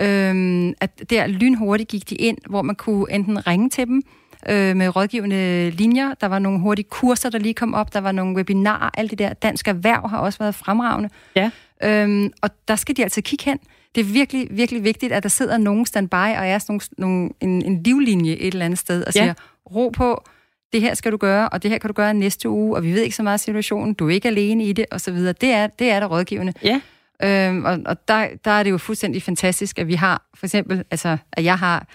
Øh, at der lynhurtigt gik de ind, hvor man kunne enten ringe til dem, øh, med rådgivende linjer. Der var nogle hurtige kurser, der lige kom op. Der var nogle webinarer, alt det der. Dansk Erhverv har også været fremragende. Ja. Øhm, og der skal de altså kigge hen. Det er virkelig, virkelig vigtigt, at der sidder nogen standby og er sådan nogle, nogle, en, en livlinje et eller andet sted og ja. siger, ro på, det her skal du gøre, og det her kan du gøre næste uge, og vi ved ikke så meget af situationen, du er ikke alene i det, og så videre. Det er, det er der rådgivende. Ja. Øhm, og og der, der er det jo fuldstændig fantastisk, at vi har, for eksempel, altså, at jeg har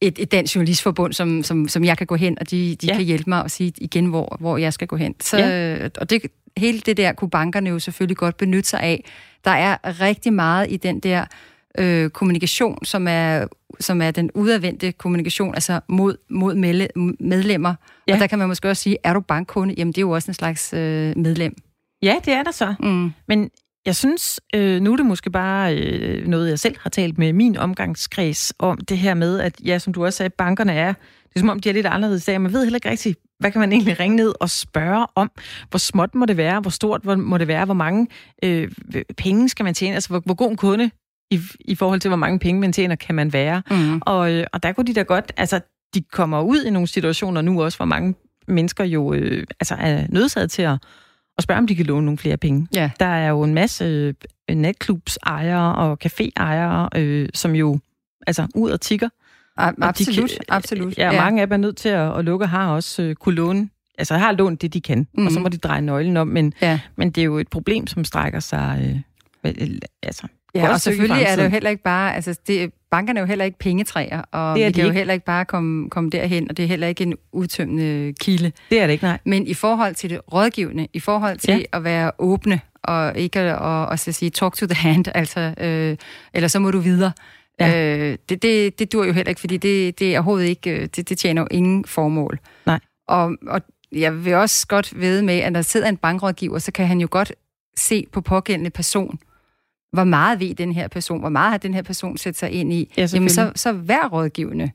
et, et dansk journalistforbund, som, som, som jeg kan gå hen, og de, de ja. kan hjælpe mig og sige igen, hvor, hvor jeg skal gå hen. Så, ja. Og det, hele det der kunne bankerne jo selvfølgelig godt benytte sig af. Der er rigtig meget i den der øh, kommunikation, som er, som er den udadvendte kommunikation, altså mod, mod medlemmer. Ja. Og der kan man måske også sige, er du bankkunde? Jamen, det er jo også en slags øh, medlem. Ja, det er der så. Mm. Men jeg synes, øh, nu er det måske bare øh, noget, jeg selv har talt med min omgangskreds om, det her med, at ja, som du også sagde, bankerne er, det er som om, de er lidt anderledes der. Man ved heller ikke rigtig, hvad kan man egentlig ringe ned og spørge om? Hvor småt må det være? Hvor stort må det være? Hvor mange øh, penge skal man tjene? Altså, hvor, hvor god en kunde i, i forhold til, hvor mange penge man tjener, kan man være? Mm. Og, øh, og der kunne de da godt, altså, de kommer ud i nogle situationer nu også, hvor mange mennesker jo øh, altså er nødsaget til at og spørge, om de kan låne nogle flere penge. Ja. Der er jo en masse øh, netklubsejere og caféejere, øh, som jo altså ud og tigger. Absolut, de, absolut. Ja, ja, mange af dem er nødt til at, at lukke, har også øh, kunne låne altså har lånt det, de kan, mm. og så mhm. må de dreje nøglen om, men, ja. men det er jo et problem, som strækker sig øh, altså, Ja, og selvfølgelig er det jo heller ikke bare, altså det, bankerne er jo heller ikke pengetræer, og det er vi kan ikke. jo heller ikke bare komme, komme derhen, og det er heller ikke en udtømmende kilde. Det er det ikke, nej. Men i forhold til det rådgivende, i forhold til ja. at være åbne, og ikke at, og, og så sige talk to the hand, altså, øh, eller så må du videre. Ja. Øh, det, det, det dur jo heller ikke, fordi det, det er overhovedet ikke, øh, det, det tjener jo ingen formål. Nej. Og, og jeg vil også godt vide med, at der sidder en bankrådgiver, så kan han jo godt se på pågældende person, hvor meget ved den her person, hvor meget har den her person sat sig ind i, ja, jamen så, så vær rådgivende.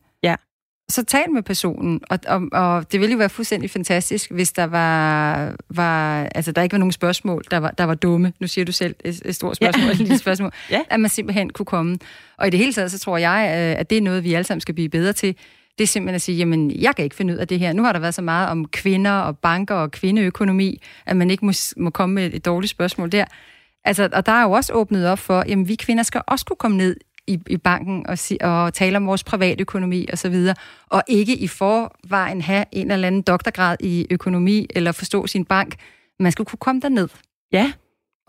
Så tal med personen, og, og, og det ville jo være fuldstændig fantastisk, hvis der var, var altså der ikke var nogen spørgsmål, der var, der var dumme. Nu siger du selv et, et stort spørgsmål, ja. et lille spørgsmål. ja. At man simpelthen kunne komme. Og i det hele taget, så tror jeg, øh, at det er noget, vi alle sammen skal blive bedre til. Det er simpelthen at sige, jamen, jeg kan ikke finde ud af det her. Nu har der været så meget om kvinder og banker og kvindeøkonomi, at man ikke må, må komme med et dårligt spørgsmål der. Altså, og der er jo også åbnet op for, at vi kvinder skal også kunne komme ned i, i banken og, si, og tale om vores privatøkonomi og så videre, og ikke i forvejen have en eller anden doktorgrad i økonomi eller forstå sin bank. Man skal kunne komme derned. Ja,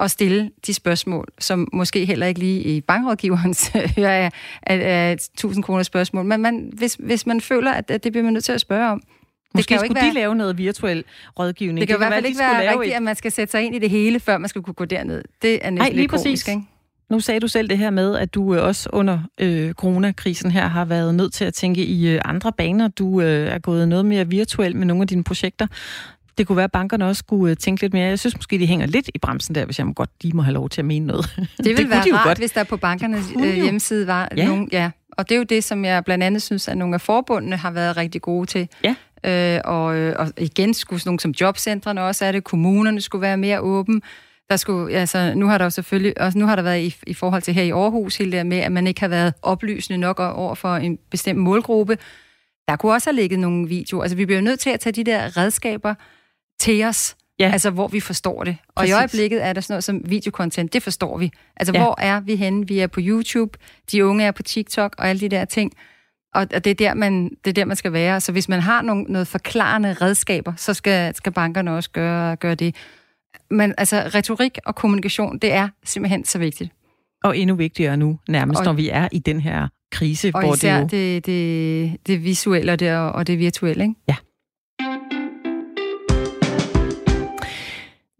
at stille de spørgsmål, som måske heller ikke lige i bankrådgiverens hører er, er, er 1000 kroner spørgsmål, men man, hvis, hvis man føler, at, at det bliver man nødt til at spørge om. Måske det kan skulle ikke være, de lave noget virtuel rådgivning. Det kan, det kan i hvert fald ikke være rigtigt, et... at man skal sætte sig ind i det hele, før man skal kunne gå derned. Det er næsten Ej, lige lidt præcis. Komisk, ikke? Nu sagde du selv det her med, at du øh, også under øh, coronakrisen her har været nødt til at tænke i øh, andre baner. Du øh, er gået noget mere virtuelt med nogle af dine projekter. Det kunne være, at bankerne også skulle øh, tænke lidt mere. Jeg synes måske, de hænger lidt i bremsen der, hvis jeg må godt lige må have lov til at mene noget. Det ville det være de rart, godt. hvis der på bankernes øh, hjemmeside var ja. nogen... Ja. Og det er jo det, som jeg blandt andet synes, at nogle af forbundene har været rigtig gode til. Ja. Øh, og, og igen skulle sådan nogle som jobcentrene også er det, kommunerne skulle være mere åbne. Der skulle, altså, nu har der jo selvfølgelig, også nu har der været i, i forhold til her i Aarhus, hele det med, at man ikke har været oplysende nok over for en bestemt målgruppe. Der kunne også have ligget nogle videoer. Altså, vi bliver nødt til at tage de der redskaber til os, ja. altså hvor vi forstår det. Og Præcis. i øjeblikket er der sådan noget som videokontent, det forstår vi. Altså, ja. hvor er vi henne? Vi er på YouTube, de unge er på TikTok og alle de der ting. Og det er der, man, det er der, man skal være. Så hvis man har nogle, noget forklarende redskaber, så skal, skal bankerne også gøre, gøre det. Men altså, retorik og kommunikation, det er simpelthen så vigtigt. Og endnu vigtigere nu, nærmest, og, når vi er i den her krise. Og hvor især det, jo... det, det, det visuelle og det, og det virtuelle, ikke? Ja.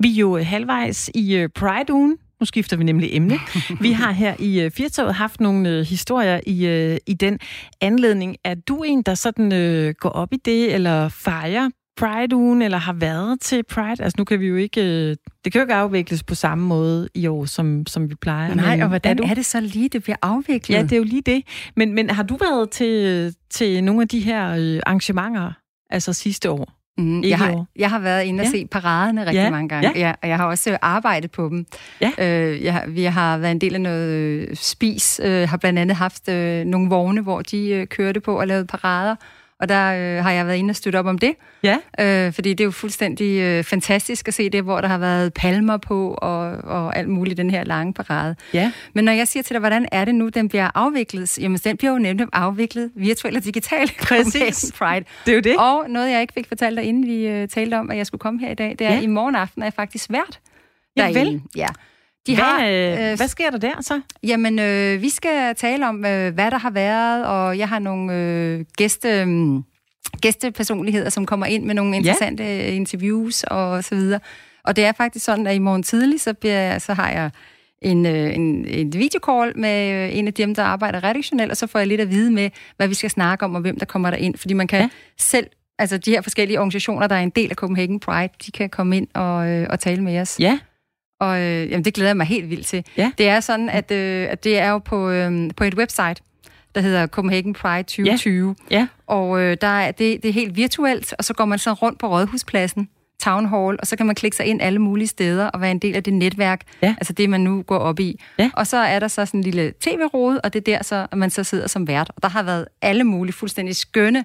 Vi er jo halvvejs i øh, Pride-ugen. Nu skifter vi nemlig emne. Vi har her i uh, Firtoget haft nogle historier i, i den anledning. Er du en, der sådan går op i det, eller fejrer Pride-ugen, eller har været til Pride? Altså nu kan vi jo ikke... Uh, det kan jo ikke afvikles på samme måde i år, som, som vi plejer. Nej, men, og hvordan er, du... er det så lige, det bliver afviklet? Ja, det er jo lige det. Men, men har du været til, til nogle af de her uh, arrangementer, altså sidste år? Mm, jeg, har, jeg har været inde og ja. se paraderne rigtig ja. mange gange, ja. Ja, og jeg har også arbejdet på dem. Ja. Øh, jeg, vi har været en del af noget øh, spis, øh, har blandt andet haft øh, nogle vogne, hvor de øh, kørte på og lavede parader, og der øh, har jeg været inde og støtte op om det. Ja. Øh, fordi det er jo fuldstændig øh, fantastisk at se det, hvor der har været palmer på og, og alt muligt den her lange parade. Ja. Men når jeg siger til dig, hvordan er det nu, den bliver afviklet? Jamen, den bliver jo nemlig afviklet virtuelt og digitalt. Præcis. Pride. Det er jo det. Og noget, jeg ikke fik fortalt dig, inden vi øh, talte om, at jeg skulle komme her i dag, det er, ja. at i morgen aften er jeg faktisk vært. Ja, vel. Ja. De hvad, har, øh, hvad sker der der så? Jamen, øh, vi skal tale om, øh, hvad der har været, og jeg har nogle øh, gæste... Øh, gæstepersonligheder, som kommer ind med nogle interessante ja. interviews og så videre. Og det er faktisk sådan, at i morgen tidlig, så, bliver, så har jeg en, øh, en, en videocall med øh, en af dem, der arbejder redaktionelt, og så får jeg lidt at vide med, hvad vi skal snakke om, og hvem der kommer der ind. Fordi man kan ja. selv, altså de her forskellige organisationer, der er en del af Copenhagen Pride, de kan komme ind og, øh, og tale med os. Ja. Og øh, jamen, det glæder jeg mig helt vildt til. Ja. Det er sådan, at, øh, at det er jo på, øh, på et website, der hedder Copenhagen Pride 2020. Ja. ja. Og øh, der er, det, det er helt virtuelt, og så går man så rundt på Rådhuspladsen, Town Hall, og så kan man klikke sig ind alle mulige steder og være en del af det netværk, ja. altså det, man nu går op i. Ja. Og så er der så sådan en lille tv-rode, og det er der så, at man så sidder som vært. Og der har været alle mulige fuldstændig skønne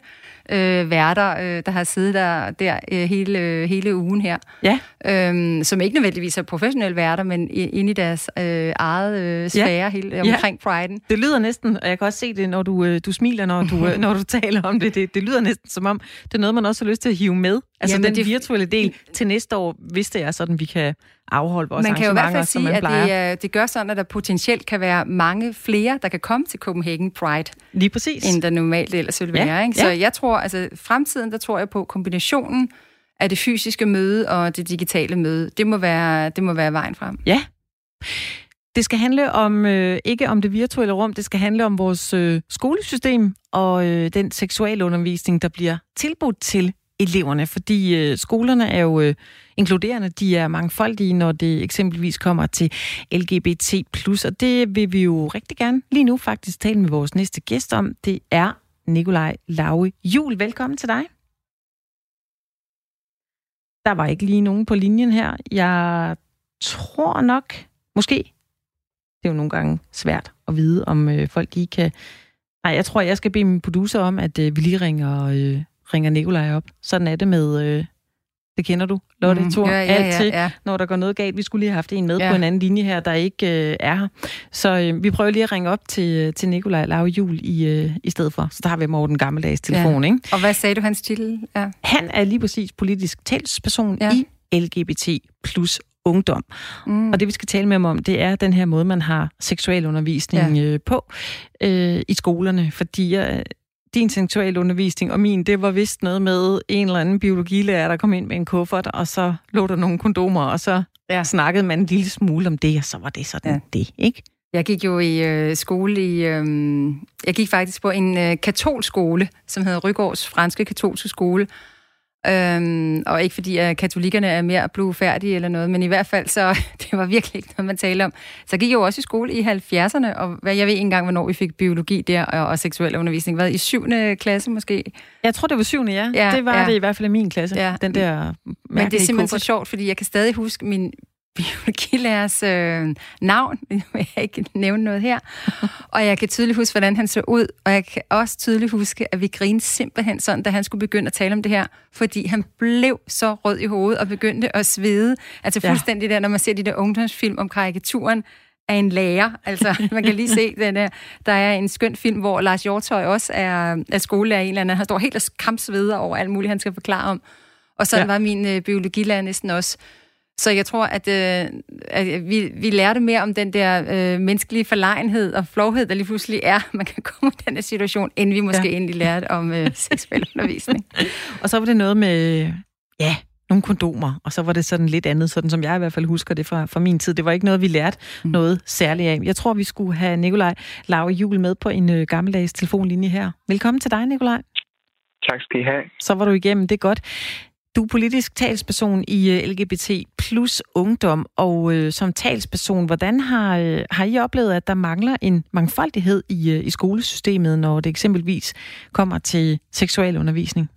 øh, værter, øh, der har siddet der, der øh, hele, øh, hele ugen her. Ja. Øhm, som ikke nødvendigvis er professionelle værter, men inde i deres øh, eget øh, sfære ja. hele, omkring ja. Pride'en. Det lyder næsten, og jeg kan også se det, når du, øh, du smiler, når du, øh, når du taler om det. det. Det lyder næsten som om, det er noget, man også har lyst til at hive med. Altså Jamen, den virtuelle del til næste år, hvis det er sådan, vi kan afholde vores man kan jo i hvert fald sige, at det, det gør sådan, at der potentielt kan være mange flere, der kan komme til Copenhagen Pride. Lige præcis. End der normalt ellers ville være. Ja, ikke? Så ja. jeg tror, altså fremtiden, der tror jeg på kombinationen af det fysiske møde og det digitale møde. Det må være, det må være vejen frem. Ja. Det skal handle om øh, ikke om det virtuelle rum, det skal handle om vores øh, skolesystem og øh, den seksualundervisning, der bliver tilbudt til eleverne, fordi øh, skolerne er jo øh, inkluderende, de er mangfoldige, når det eksempelvis kommer til LGBT+, og det vil vi jo rigtig gerne lige nu faktisk tale med vores næste gæst om. Det er Nikolaj Lauge Jul. Velkommen til dig. Der var ikke lige nogen på linjen her. Jeg tror nok, måske, det er jo nogle gange svært at vide, om øh, folk lige kan... Nej, jeg tror, jeg skal bede min producer om, at øh, vi lige ringer øh, ringer Nikolaj op. Sådan er det med, øh, det kender du, Lotte mm, Thor, ja, ja, altid, ja, ja. når der går noget galt. Vi skulle lige have haft en med ja. på en anden linje her, der ikke øh, er her. Så øh, vi prøver lige at ringe op til, til Nikolaj Lave Jul i, øh, i stedet for. Så der har vi Morten Gammeldags telefon, ja. ikke? Og hvad sagde du hans titel? Ja. Han er lige præcis politisk talsperson ja. i LGBT plus ungdom. Mm. Og det, vi skal tale med dem om, det er den her måde, man har seksualundervisning ja. øh, på øh, i skolerne. Fordi øh, din seksualundervisning og min, det var vist noget med en eller anden biologilærer, der kom ind med en kuffert, og så lå der nogle kondomer, og så ja. snakkede man en lille smule om det, og så var det sådan ja. det, ikke? Jeg gik jo i øh, skole i... Øh, jeg gik faktisk på en øh, katolsk skole, som hedder Rygårds Franske Katolske Skole, Øhm, og ikke fordi at katolikkerne er mere blufærdige eller noget, men i hvert fald så, det var virkelig ikke noget, man taler om. Så gik jeg jo også i skole i 70'erne, og hvad, jeg ved ikke engang, hvornår vi fik biologi der, og, og seksuel undervisning. Hvad, i syvende klasse måske? Jeg tror, det var syvende, ja. ja det var ja. det i hvert fald i min klasse, ja. den der Men det er simpelthen så sjovt, fordi jeg kan stadig huske min biologilærers øh, navn, jeg vil ikke nævne noget her, og jeg kan tydeligt huske, hvordan han så ud, og jeg kan også tydeligt huske, at vi grinede simpelthen sådan, da han skulle begynde at tale om det her, fordi han blev så rød i hovedet og begyndte at svede. Altså fuldstændig ja. der, når man ser de der ungdomsfilm om karikaturen af en lærer. Altså, man kan lige se den der. Der er en skøn film, hvor Lars Hjortøj også er, er skolelærer en eller anden. Han står helt og kampsveder over alt muligt, han skal forklare om. Og så ja. var min øh, biologilærer næsten også. Så jeg tror, at, øh, at vi, vi lærte mere om den der øh, menneskelige forlegenhed og flovhed, der lige pludselig er, man kan komme i den her situation, end vi måske ja. egentlig lærte om øh, seksuel undervisning. og så var det noget med, ja, nogle kondomer, og så var det sådan lidt andet, sådan som jeg i hvert fald husker det fra, fra min tid. Det var ikke noget, vi lærte mm. noget særligt af. Jeg tror, vi skulle have Nikolaj Lauge Jul med på en øh, gammeldags telefonlinje her. Velkommen til dig, Nikolaj. Tak skal I have. Så var du igennem, det er godt. Du er politisk talsperson i øh, LGBT plus ungdom, og øh, som talsperson, hvordan har, øh, har I oplevet, at der mangler en mangfoldighed i, øh, i skolesystemet, når det eksempelvis kommer til seksualundervisning?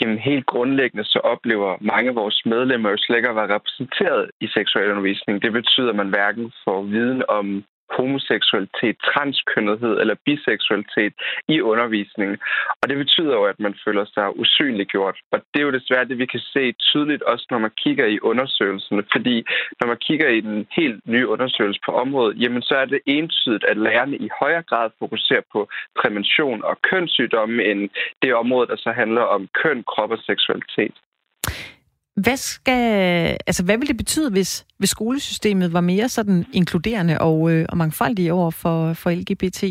Jamen helt grundlæggende så oplever mange af vores medlemmer jo slet ikke at være repræsenteret i seksualundervisning. Det betyder, at man hverken får viden om homoseksualitet, transkønnethed eller biseksualitet i undervisningen. Og det betyder jo, at man føler sig usynliggjort. Og det er jo desværre det, vi kan se tydeligt også, når man kigger i undersøgelserne. Fordi når man kigger i den helt nye undersøgelse på området, jamen så er det entydigt, at lærerne i højere grad fokuserer på prævention og kønssygdomme, end det område, der så handler om køn, krop og seksualitet. Hvad, skal, altså, hvad vil det betyde, hvis, hvis skolesystemet var mere sådan inkluderende og, øh, og mangfoldige over for, for LGBT+.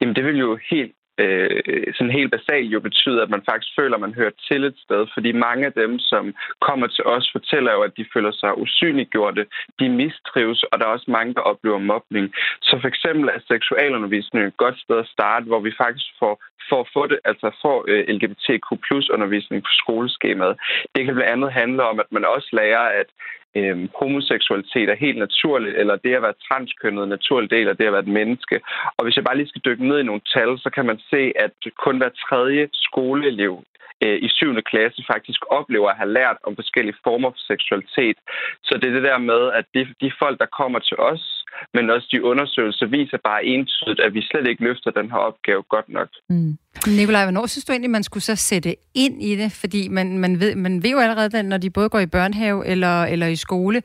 Jamen, det vil jo helt øh, sådan helt basalt jo betyder, at man faktisk føler, at man hører til et sted. Fordi mange af dem, som kommer til os, fortæller jo, at de føler sig usynliggjorte, de mistrives, og der er også mange, der oplever mobning. Så for eksempel er seksualundervisning et godt sted at starte, hvor vi faktisk får for at få det, altså får øh, LGBTQ plus undervisning på skoleskemaet. Det kan blandt andet handle om, at man også lærer, at øh, homoseksualitet er helt naturligt, eller det at være transkønnet er en naturlig del af det at være et menneske. Og hvis jeg bare lige skal dykke ned i nogle tal, så kan man se, at kun hver tredje skoleelev øh, i 7. klasse faktisk oplever at have lært om forskellige former for seksualitet. Så det er det der med, at de, de folk, der kommer til os, men også de undersøgelser viser bare entydigt, at vi slet ikke løfter den her opgave godt nok. Mm. Nikolaj, hvornår synes du egentlig, man skulle så sætte ind i det? Fordi man, man, ved, man ved jo allerede, at når de både går i børnehave eller, eller i skole,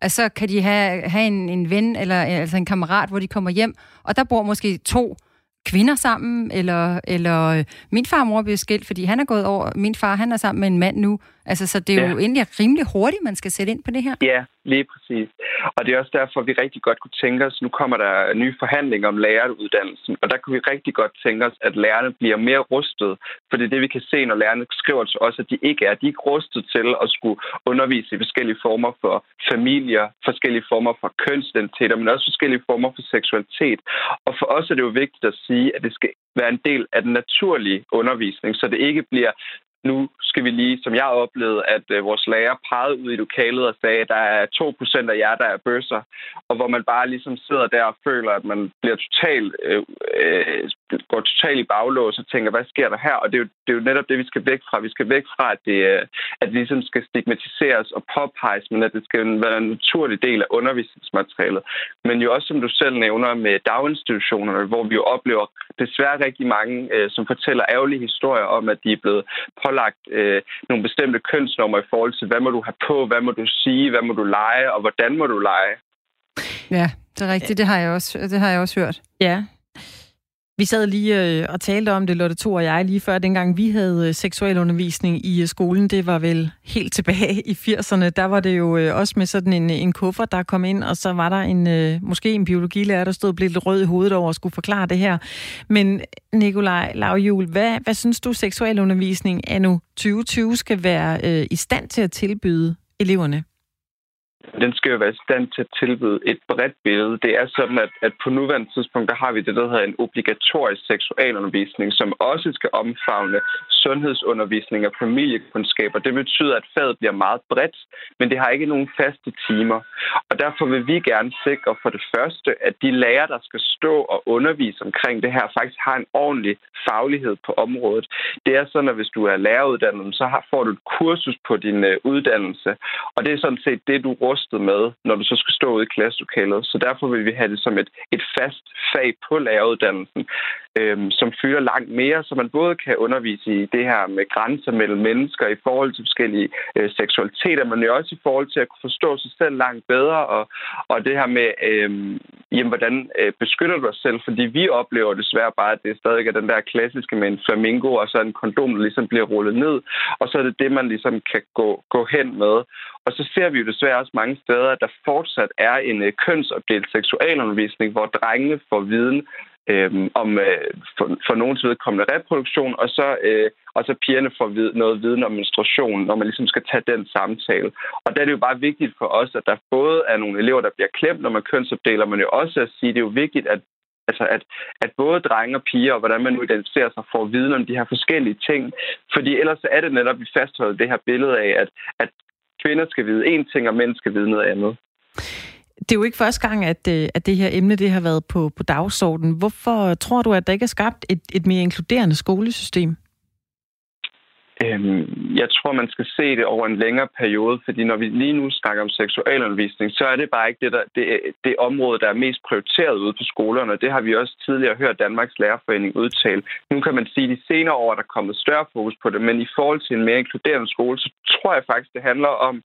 at så kan de have, have en, en ven eller altså en kammerat, hvor de kommer hjem, og der bor måske to kvinder sammen, eller, eller øh, min far og mor bliver skilt, fordi han er gået over, min far han er sammen med en mand nu. Altså, så det er ja. jo egentlig rimelig hurtigt, man skal sætte ind på det her. Ja, lige præcis. Og det er også derfor, vi rigtig godt kunne tænke os, nu kommer der nye forhandlinger om læreruddannelsen, og der kunne vi rigtig godt tænke os, at lærerne bliver mere rustet. For det er det, vi kan se, når lærerne skriver til os, at de ikke er. De er ikke rustet til at skulle undervise i forskellige former for familier, forskellige former for kønsidentiteter, men også forskellige former for seksualitet. Og for os er det jo vigtigt at sige, at det skal være en del af den naturlige undervisning, så det ikke bliver nu skal vi lige, som jeg oplevede, at øh, vores lærer pegede ud i lokalet og sagde, at der er 2% af jer, der er bøsser, og hvor man bare ligesom sidder der og føler, at man bliver totalt, øh, øh, går totalt i baglås og tænker, hvad sker der her? Og det er, jo, det er jo netop det, vi skal væk fra. Vi skal væk fra, at det, øh, at det ligesom skal stigmatiseres og påpeges, men at det skal være en naturlig del af undervisningsmaterialet. Men jo også, som du selv nævner, med daginstitutionerne, hvor vi jo oplever desværre rigtig mange, øh, som fortæller ærgerlige historier om, at de er blevet pålagt øh, nogle bestemte kønsnormer i forhold til, hvad må du have på, hvad må du sige, hvad må du lege, og hvordan må du lege. Ja, det er rigtigt. Det har jeg også, det har jeg også hørt. Ja. Vi sad lige øh, og talte om det, Lotte Thor og jeg, lige før dengang vi havde øh, seksuel undervisning i øh, skolen. Det var vel helt tilbage i 80'erne. Der var det jo øh, også med sådan en, en kuffert, der kom ind, og så var der en øh, måske en biologilærer, der stod og blev lidt rød i hovedet over at skulle forklare det her. Men Nikolaj Lavjul, hvad, hvad synes du, seksuel undervisning anno nu 2020 skal være øh, i stand til at tilbyde eleverne? Den skal jo være i stand til at tilbyde et bredt billede. Det er sådan, at, at på nuværende tidspunkt, der har vi det, der hedder en obligatorisk seksualundervisning, som også skal omfavne sundhedsundervisning og familiekundskaber. Det betyder, at faget bliver meget bredt, men det har ikke nogen faste timer. Og derfor vil vi gerne sikre for det første, at de lærere, der skal stå og undervise omkring det her, faktisk har en ordentlig faglighed på området. Det er sådan, at hvis du er læreruddannet, så har, får du et kursus på din uh, uddannelse, og det er sådan set det, du rustet med, når du så skal stå ude i klasselokalet. Så derfor vil vi have det som et, et fast fag på læreruddannelsen, øhm, som fylder langt mere, så man både kan undervise i det her med grænser mellem mennesker i forhold til forskellige øh, seksualiteter, men jo også i forhold til at kunne forstå sig selv langt bedre, og, og det her med, øhm, jamen, hvordan øh, beskytter du dig selv, fordi vi oplever desværre bare, at det stadig er den der klassiske med en flamingo, og så en kondom, der ligesom bliver rullet ned, og så er det det, man ligesom kan gå, gå hen med. Og så ser vi jo desværre også mange steder, at der fortsat er en øh, kønsopdelt seksualundervisning, hvor drengene får viden øh, om øh, for, for nogens vedkommende reproduktion, og så, øh, og så pigerne får vid, noget viden om menstruation, når man ligesom skal tage den samtale. Og der er det jo bare vigtigt for os, at der både er nogle elever, der bliver klemt, når man kønsopdeler, men jo også at sige, at det er jo vigtigt, at Altså at, at både drenge og piger, og hvordan man nu identificerer sig, får viden om de her forskellige ting. Fordi ellers er det netop, vi fastholder det her billede af, at, at kvinder skal vide én ting, og mænd skal vide noget andet. Det er jo ikke første gang, at, øh, at det her emne det har været på, på dagsordenen. Hvorfor tror du, at der ikke er skabt et, et mere inkluderende skolesystem? Øhm, jeg tror, man skal se det over en længere periode, fordi når vi lige nu snakker om seksualundervisning, så er det bare ikke det, der, det, det område, der er mest prioriteret ude på skolerne. Det har vi også tidligere hørt Danmarks Lærerforening udtale. Nu kan man sige, at de senere år er der kommet større fokus på det, men i forhold til en mere inkluderende skole, så tror jeg faktisk, det handler om,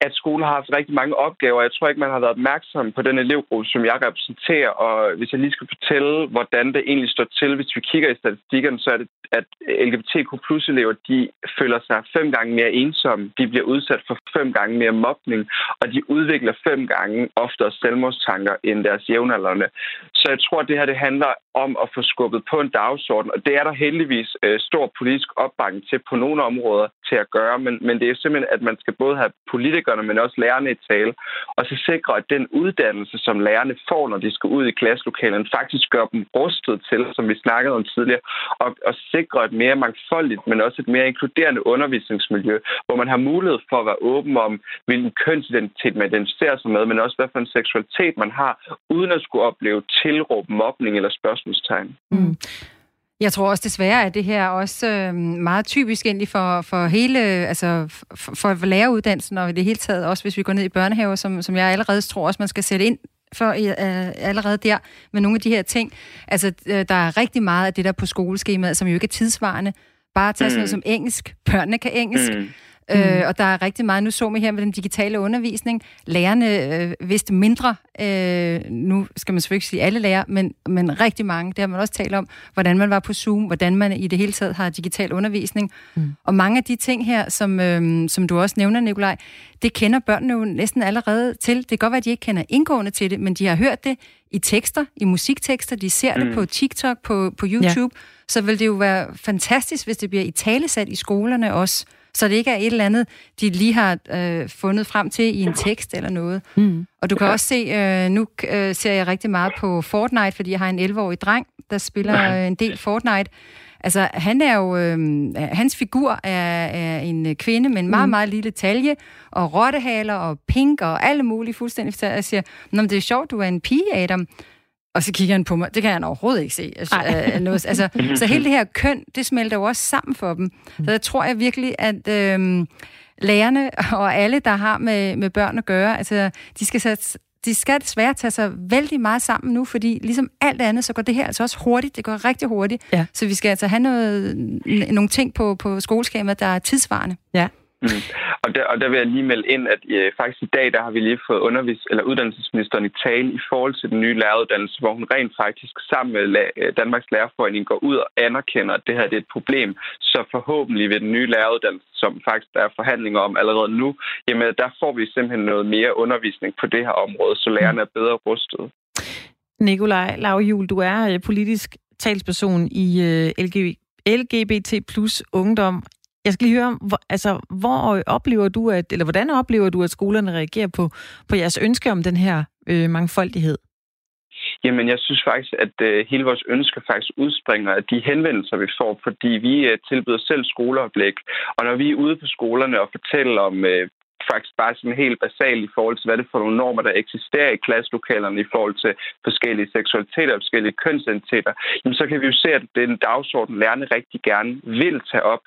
at skolen har haft rigtig mange opgaver. Jeg tror ikke, man har været opmærksom på den elevgruppe, som jeg repræsenterer. Og hvis jeg lige skal fortælle, hvordan det egentlig står til, hvis vi kigger i statistikkerne, så er det, at LGBTQ plus elever, de føler sig fem gange mere ensomme. De bliver udsat for fem gange mere mobning, og de udvikler fem gange oftere selvmordstanker end deres jævnaldrende. Så jeg tror, at det her det handler om at få skubbet på en dagsorden, og det er der heldigvis øh, stor politisk opbakning til på nogle områder til at gøre, men, men det er simpelthen, at man skal både have politikerne, men også lærerne i tale, og så sikre, at den uddannelse, som lærerne får, når de skal ud i klasselokalerne, faktisk gør dem rustet til, som vi snakkede om tidligere, og, og sikre et mere mangfoldigt, men også et mere inkluderende undervisningsmiljø, hvor man har mulighed for at være åben om, hvilken kønsidentitet man identificerer sig med, men også hvad for en seksualitet man har, uden at skulle opleve tilråb, mobning eller spørgsmålstegn. Mm. Jeg tror også desværre, at det her også øh, meget typisk egentlig for, for hele, altså for, for læreruddannelsen, og i det hele taget også, hvis vi går ned i børnehaver, som, som jeg allerede tror også, man skal sætte ind for øh, allerede der med nogle af de her ting. Altså, øh, der er rigtig meget af det der på skoleskemaet, som jo ikke er tidsvarende. Bare tage mm. sådan noget som engelsk. Børnene kan engelsk. Mm. Mm. Øh, og der er rigtig meget, nu så vi her med den digitale undervisning, lærerne øh, vidste mindre, øh, nu skal man selvfølgelig ikke sige alle lærer, men, men rigtig mange, det har man også talt om, hvordan man var på Zoom, hvordan man i det hele taget har digital undervisning. Mm. Og mange af de ting her, som, øh, som du også nævner, Nikolaj, det kender børnene jo næsten allerede til. Det kan godt være, at de ikke kender indgående til det, men de har hørt det i tekster, i musiktekster, de ser mm. det på TikTok, på, på YouTube, ja. så vil det jo være fantastisk, hvis det bliver i talesat i skolerne også så det ikke er et eller andet, de lige har øh, fundet frem til i en tekst eller noget. Mm. Og du kan også se, øh, nu øh, ser jeg rigtig meget på Fortnite, fordi jeg har en 11-årig dreng, der spiller øh, en del Fortnite. Altså, han er jo, øh, hans figur er, er en kvinde med en meget, mm. meget lille talje, og rottehaler, og pink, og alle mulige fuldstændig. Jeg siger, Nå, men det er sjovt, du er en pige, Adam. Og så kigger han på mig. Det kan han overhovedet ikke se. Altså, øh, noget. Altså, så hele det her køn, det smelter jo også sammen for dem. Så jeg tror jeg virkelig, at øh, lærerne og alle, der har med, med børn at gøre, altså, de skal sætte de skal desværre tage sig vældig meget sammen nu, fordi ligesom alt andet, så går det her altså også hurtigt. Det går rigtig hurtigt. Ja. Så vi skal altså have noget, nogle ting på, på skoleskemaet, der er tidsvarende. Ja. Mm. Og, der, og der vil jeg lige melde ind, at øh, faktisk i dag, der har vi lige fået undervis eller uddannelsesministeren i tale i forhold til den nye læreruddannelse, hvor hun rent faktisk sammen med La- øh, Danmarks Lærerforening går ud og anerkender, at det her det er et problem. Så forhåbentlig ved den nye læreruddannelse, som faktisk der er forhandlinger om allerede nu, jamen der får vi simpelthen noget mere undervisning på det her område, så lærerne er bedre rustet. Nikolaj Lavjul, du er øh, politisk talsperson i øh, LGBT plus ungdom. Jeg skal lige høre, hvor, altså, hvor oplever du, at, eller hvordan oplever du, at skolerne reagerer på, på jeres ønske om den her øh, mangfoldighed? Jamen, jeg synes faktisk, at øh, hele vores ønske faktisk udspringer af de henvendelser, vi får, fordi vi øh, tilbyder selv skoleoplæg. Og når vi er ude på skolerne og fortæller om øh, faktisk bare sådan helt basalt i forhold til, hvad det er for nogle normer, der eksisterer i klasselokalerne i forhold til forskellige seksualiteter og forskellige kønsidentiteter, jamen så kan vi jo se, at det er en dagsorden, lærerne rigtig gerne vil tage op.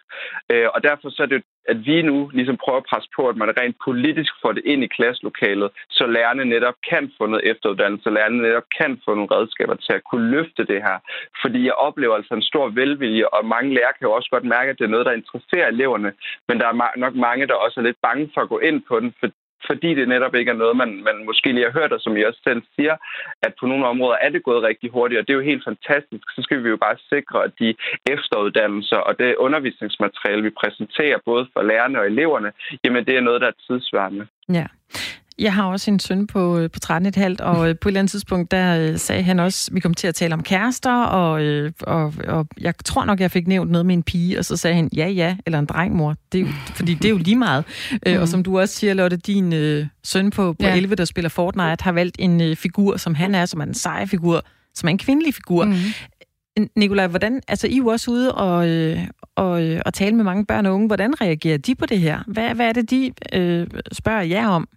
Øh, og derfor så er det at vi nu ligesom prøver at presse på, at man rent politisk får det ind i klasselokalet, så lærerne netop kan få noget efteruddannelse, så lærerne netop kan få nogle redskaber til at kunne løfte det her. Fordi jeg oplever altså en stor velvilje, og mange lærere kan jo også godt mærke, at det er noget, der interesserer eleverne, men der er nok mange, der også er lidt bange for at gå ind på den, for fordi det netop ikke er noget, man, man måske lige har hørt, og som I også selv siger, at på nogle områder er det gået rigtig hurtigt, og det er jo helt fantastisk. Så skal vi jo bare sikre, at de efteruddannelser og det undervisningsmateriale, vi præsenterer både for lærerne og eleverne, jamen det er noget, der er tidsværende. Ja. Jeg har også en søn på, øh, på 13,5, og øh, på et eller andet tidspunkt, der øh, sagde han også, vi kom til at tale om kærester, og, og, og jeg tror nok, jeg fik nævnt noget med en pige, og så sagde han, ja, ja, eller en drengmor, det er jo, fordi det er jo lige meget. Mm. Og mhm. som du også siger, Lotte, din øh, søn på, på ja. 11, der spiller Fortnite, har valgt en øh, figur, som han er, som er en sej figur, som er en kvindelig figur. Mm. Nikolaj, hvordan, altså I er jo også ude og, øh, og, og tale med mange børn og unge. Hvordan reagerer de på det her? Hvad, hvad er det, de øh, spørger jer om?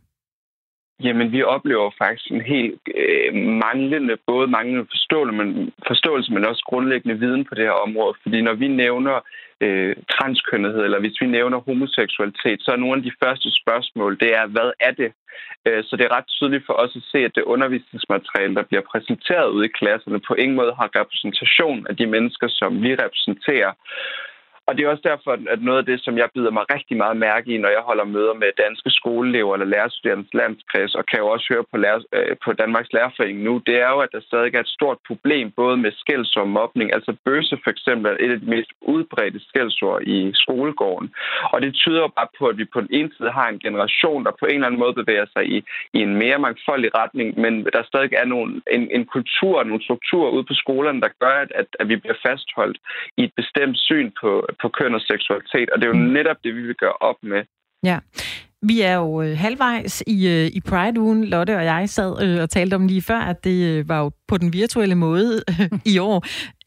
Jamen, vi oplever faktisk en helt øh, manglende, både manglende forståelse men, forståelse, men også grundlæggende viden på det her område. Fordi når vi nævner øh, transkønnethed, eller hvis vi nævner homoseksualitet, så er nogle af de første spørgsmål, det er, hvad er det? Øh, så det er ret tydeligt for os at se, at det undervisningsmateriale, der bliver præsenteret ude i klasserne, på ingen måde har repræsentation af de mennesker, som vi repræsenterer. Og det er også derfor, at noget af det, som jeg bider mig rigtig meget mærke i, når jeg holder møder med danske skoleelever eller lærerstuderendes landskreds, og kan jo også høre på, lærer, øh, på Danmarks Lærerforening nu, det er jo, at der stadig er et stort problem, både med skældsord og mobning. Altså bøse for eksempel er et af de mest udbredte skældsord i skolegården. Og det tyder bare på, at vi på den ene side har en generation, der på en eller anden måde bevæger sig i, i en mere mangfoldig retning, men der stadig er nogle, en, en kultur og nogle strukturer ude på skolerne, der gør, at, at vi bliver fastholdt i et bestemt syn på, på køn og seksualitet, og det er jo mm. netop det, vi vil gøre op med. Ja. Vi er jo øh, halvvejs i, øh, i Pride-ugen. Lotte og jeg sad øh, og talte om lige før, at det øh, var jo på den virtuelle måde øh, i år.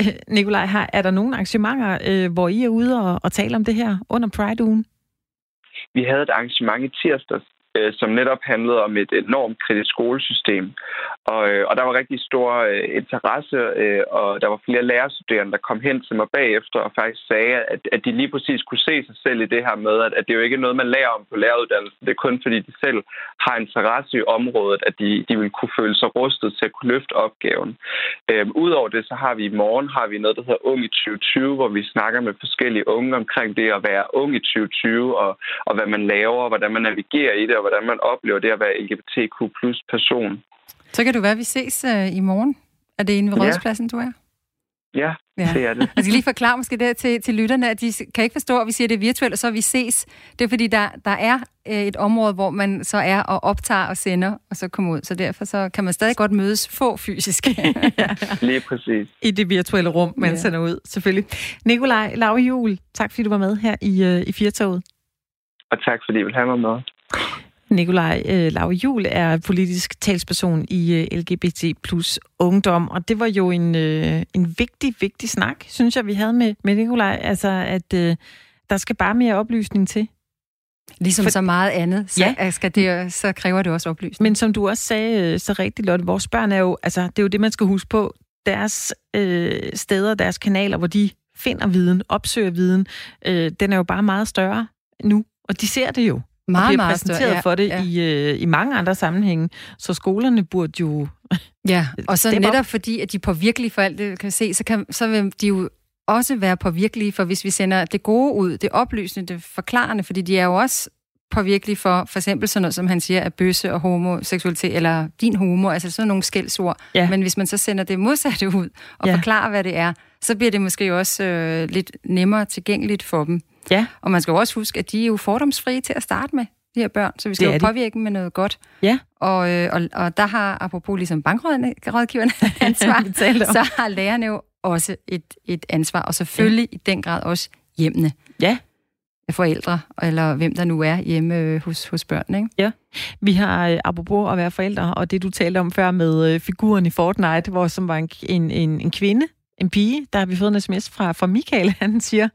Øh, Nikolaj, har, er der nogle arrangementer, øh, hvor I er ude og, og tale om det her under Pride-ugen? Vi havde et arrangement i tirsdags, øh, som netop handlede om et enormt kritisk skolesystem. Og, øh, og der var rigtig stor øh, interesse, øh, og der var flere lærerstuderende, der kom hen til mig bagefter og faktisk sagde, at, at de lige præcis kunne se sig selv i det her med, at, at det jo ikke er noget, man lærer om på læreruddannelsen. Det er kun fordi, de selv har interesse i området, at de, de vil kunne føle sig rustet til at kunne løfte opgaven. Øh, Udover det, så har vi i morgen har vi noget, der hedder Ung i 2020, hvor vi snakker med forskellige unge omkring det at være ung i 2020, og, og hvad man laver, og hvordan man navigerer i det, og hvordan man oplever det at være LGBTQ plus person. Så kan du være, at vi ses uh, i morgen. Er det inde ved ja. Rådspladsen, du er? Ja, ja, det er det. Jeg skal lige forklare måske det til, til lytterne, at de kan ikke forstå, at vi siger, at det er virtuelt, og så vi ses. Det er fordi, der, der er øh, et område, hvor man så er og optager og sender, og så kommer ud. Så derfor så kan man stadig godt mødes få fysisk. ja. Lige præcis. I det virtuelle rum, man ja. sender ud, selvfølgelig. Nikolaj Lauge Jul, tak fordi du var med her i, uh, i Firtoget. Og tak fordi I vil have mig med. Nikolaj øh, Lau Jul er politisk talsperson i øh, LGBT plus ungdom, og det var jo en, øh, en vigtig, vigtig snak, synes jeg, vi havde med, med Nikolaj, altså at øh, der skal bare mere oplysning til. Ligesom For, så meget andet, så, ja. skal det, så kræver det også oplysning. Men som du også sagde øh, så rigtigt, Lotte, vores børn er jo, altså det er jo det, man skal huske på, deres øh, steder, deres kanaler, hvor de finder viden, opsøger viden, øh, den er jo bare meget større nu, og de ser det jo meget, og bliver meget præsenteret større, ja, for det ja. i, øh, i mange andre sammenhænge. Så skolerne burde jo... Ja, og så netop op. fordi, at de på virkelig for alt det kan se, så, kan, så vil de jo også være påvirkelige for, hvis vi sender det gode ud, det oplysende, det forklarende, fordi de er jo også påvirkelige for, for eksempel sådan noget, som han siger, at bøsse og homoseksualitet, eller din homo, altså sådan nogle skældsord. Ja. Men hvis man så sender det modsatte ud, og ja. forklarer, hvad det er, så bliver det måske også øh, lidt nemmere tilgængeligt for dem. Ja. Og man skal jo også huske, at de er jo fordomsfrie til at starte med, de her børn, så vi skal jo påvirke dem med noget godt. Ja. Og, øh, og, og der har, apropos ligesom bankrådgiverne ansvar, så har lærerne jo også et, et ansvar, og selvfølgelig ja. i den grad også hjemmene. Ja. Forældre, eller hvem der nu er hjemme øh, hos, hos børn, ikke? Ja. Vi har, øh, apropos at være forældre, og det du talte om før med figuren i Fortnite, hvor som var en, en, en, en kvinde, en pige, der har vi fået en sms fra, fra Michael, han siger,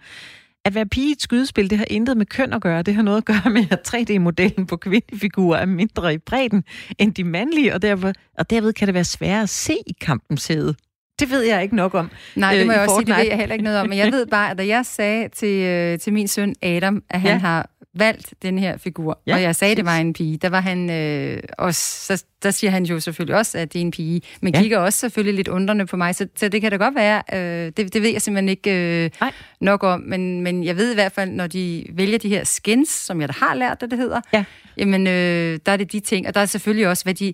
at være pige i et skydespil, det har intet med køn at gøre. Det har noget at gøre med, at 3D-modellen på kvindefigurer er mindre i bredden end de mandlige, og, derfor, og derved kan det være sværere at se i kampens hæde. Det ved jeg ikke nok om. Nej, det må øh, jeg også Fortnite. sige, det ved jeg heller ikke noget om. Men jeg ved bare, at da jeg sagde til, øh, til min søn Adam, at han ja. har valgt den her figur, ja, og jeg sagde, at det var en pige, der var han øh, også, så, der siger han jo selvfølgelig også, at det er en pige, men ja. kigger også selvfølgelig lidt undrende på mig, så, så det kan da godt være, øh, det, det ved jeg simpelthen ikke øh, nok om, men, men jeg ved i hvert fald, når de vælger de her skins, som jeg da har lært, det det hedder, ja. jamen øh, der er det de ting, og der er selvfølgelig også, hvad de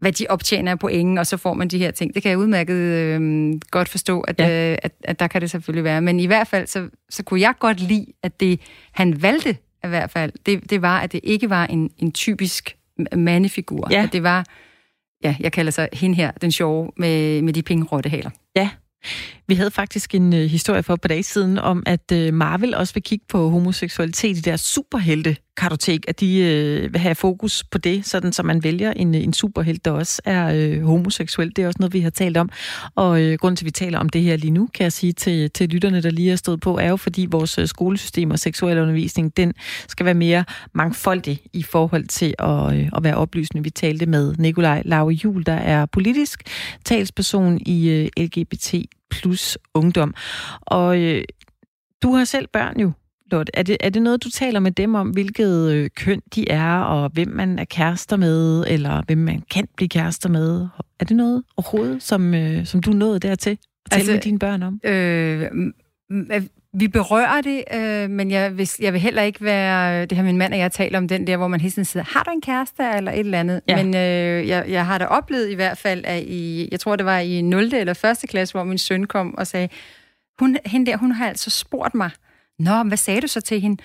hvad de optjener på ingen, og så får man de her ting. Det kan jeg udmærket øh, godt forstå, at, ja. øh, at, at der kan det selvfølgelig være. Men i hvert fald, så, så kunne jeg godt lide, at det han valgte i hvert fald, det, det var, at det ikke var en, en typisk mandefigur. Ja. At det var, ja, jeg kalder sig hende her, den sjove, med, med de pengerottehaler. Ja, vi havde faktisk en øh, historie for et par dage siden om, at øh, Marvel også vil kigge på homoseksualitet i deres kartotek, at de øh, vil have fokus på det, sådan så man vælger en, en superhelt, der også er øh, homoseksuel. Det er også noget, vi har talt om. Og øh, grunden til, at vi taler om det her lige nu, kan jeg sige til, til lytterne, der lige er stået på, er jo fordi vores øh, skolesystem og seksuel undervisning, den skal være mere mangfoldig i forhold til at, øh, at være oplysende. Vi talte med Nikolaj Lauge Jul, der er politisk talsperson i øh, LGBT plus ungdom. Og øh, du har selv børn jo, Lotte. Er det, er det noget, du taler med dem om, hvilket øh, køn de er, og hvem man er kærester med, eller hvem man kan blive kærester med? Er det noget overhovedet, som, øh, som du nåede dertil at tale altså, med dine børn om? Øh, vi berører det, øh, men jeg vil, jeg vil heller ikke være... Det har min mand og jeg taler om den der, hvor man hele tiden siger, har du en kæreste eller et eller andet? Ja. Men øh, jeg, jeg har da oplevet i hvert fald, at i, jeg tror det var i 0. eller 1. klasse, hvor min søn kom og sagde, hun, hende der, hun har altså spurgt mig, Nå, hvad sagde du så til hende?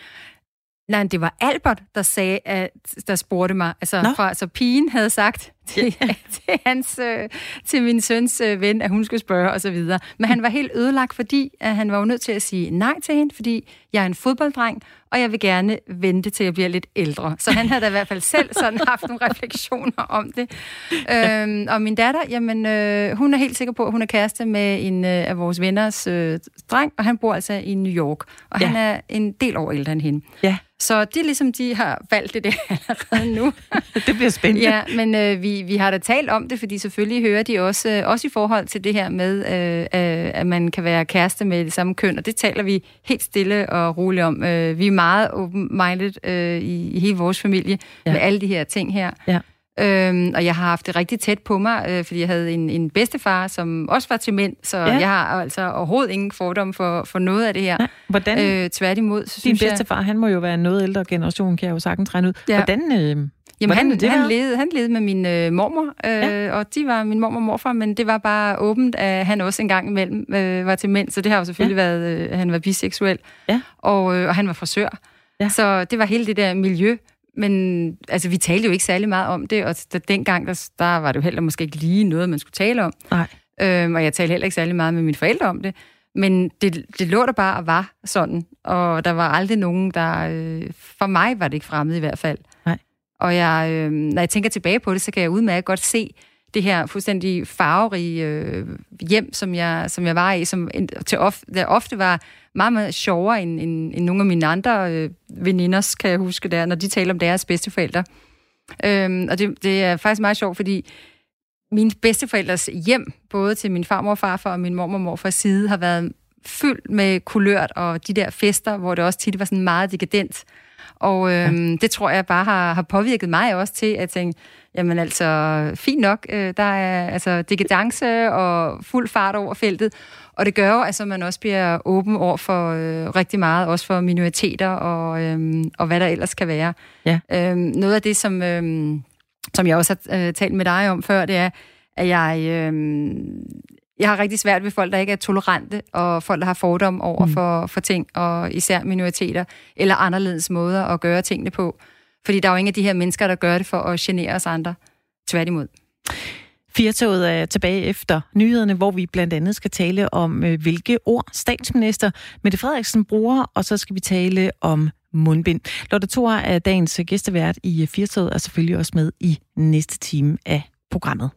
Nej, det var Albert, der sagde, at, der spurgte mig. Altså, fra, så pigen havde sagt til, ja. til, hans, øh, til min søns øh, ven, at hun skulle spørge, og så videre. Men han var helt ødelagt, fordi at han var jo nødt til at sige nej til hende, fordi jeg er en fodbolddreng, og jeg vil gerne vente til jeg bliver lidt ældre. Så han havde da i hvert fald selv sådan haft nogle refleksioner om det. Øhm, og min datter, jamen, øh, hun er helt sikker på, at hun er kæreste med en øh, af vores venners øh, dreng, og han bor altså i New York. Og ja. han er en del år ældre end hende. Ja. Så det er ligesom, de har valgt det der allerede nu. det bliver spændende. Ja, men øh, vi, vi har da talt om det, fordi selvfølgelig hører de også, øh, også i forhold til det her med, øh, øh, at man kan være kæreste med det samme køn, og det taler vi helt stille og roligt om. Øh, vi er meget open-minded øh, i, i hele vores familie ja. med alle de her ting her. Ja. Øhm, og jeg har haft det rigtig tæt på mig, øh, fordi jeg havde en, en bedstefar, som også var til mænd, så ja. jeg har altså overhovedet ingen fordom for, for noget af det her. Ja. Hvordan? Øh, tværtimod, så Din synes bedstefar, jeg, han må jo være en noget ældre generation, kan jeg jo sagtens regne ud. Ja. Hvordan... Øh, Jamen, han, det han, levede, han levede med min øh, mormor, øh, ja. og de var min mormor og morfar, men det var bare åbent, at han også en gang imellem øh, var til mænd, så det har jo selvfølgelig ja. været, øh, han var biseksuel, ja. og, øh, og han var frisør. Ja. Så det var hele det der miljø, men altså, vi talte jo ikke særlig meget om det, og da, dengang, der, der var det jo heller måske ikke lige noget, man skulle tale om. Nej. Øhm, og jeg talte heller ikke særlig meget med mine forældre om det. Men det, det lå der bare og var sådan, og der var aldrig nogen, der... Øh, for mig var det ikke fremmed i hvert fald. Og jeg, øh, når jeg tænker tilbage på det, så kan jeg udmærket godt se det her fuldstændig farverige øh, hjem, som jeg, som jeg var i, som til of, der ofte var meget, meget sjovere end, end, end nogle af mine andre øh, veninders, kan jeg huske der, når de taler om deres bedsteforældre. Øhm, og det, det er faktisk meget sjovt, fordi mine bedsteforældres hjem, både til min farmor og farfar og min mormor og morfars side, har været fyldt med kulørt og de der fester, hvor det også tit var sådan meget dekadent og øhm, ja. det tror jeg bare har, har påvirket mig også til at tænke, jamen altså, fint nok, øh, der er altså dekadence og fuld fart over feltet, og det gør jo, at altså, man også bliver åben over for øh, rigtig meget, også for minoriteter og, øh, og hvad der ellers kan være. Ja. Øhm, noget af det, som, øh, som jeg også har øh, talt med dig om før, det er, at jeg, øh, jeg har rigtig svært ved folk, der ikke er tolerante, og folk, der har fordom over mm. for, for ting, og især minoriteter, eller anderledes måder at gøre tingene på. Fordi der er jo ingen af de her mennesker, der gør det for at genere os andre. Tværtimod. Firtoget er tilbage efter nyhederne, hvor vi blandt andet skal tale om, øh, hvilke ord statsminister Mette Frederiksen bruger, og så skal vi tale om mundbind. Lotte Thor er dagens gæstevært i Firtoget, og selvfølgelig også med i næste time af programmet.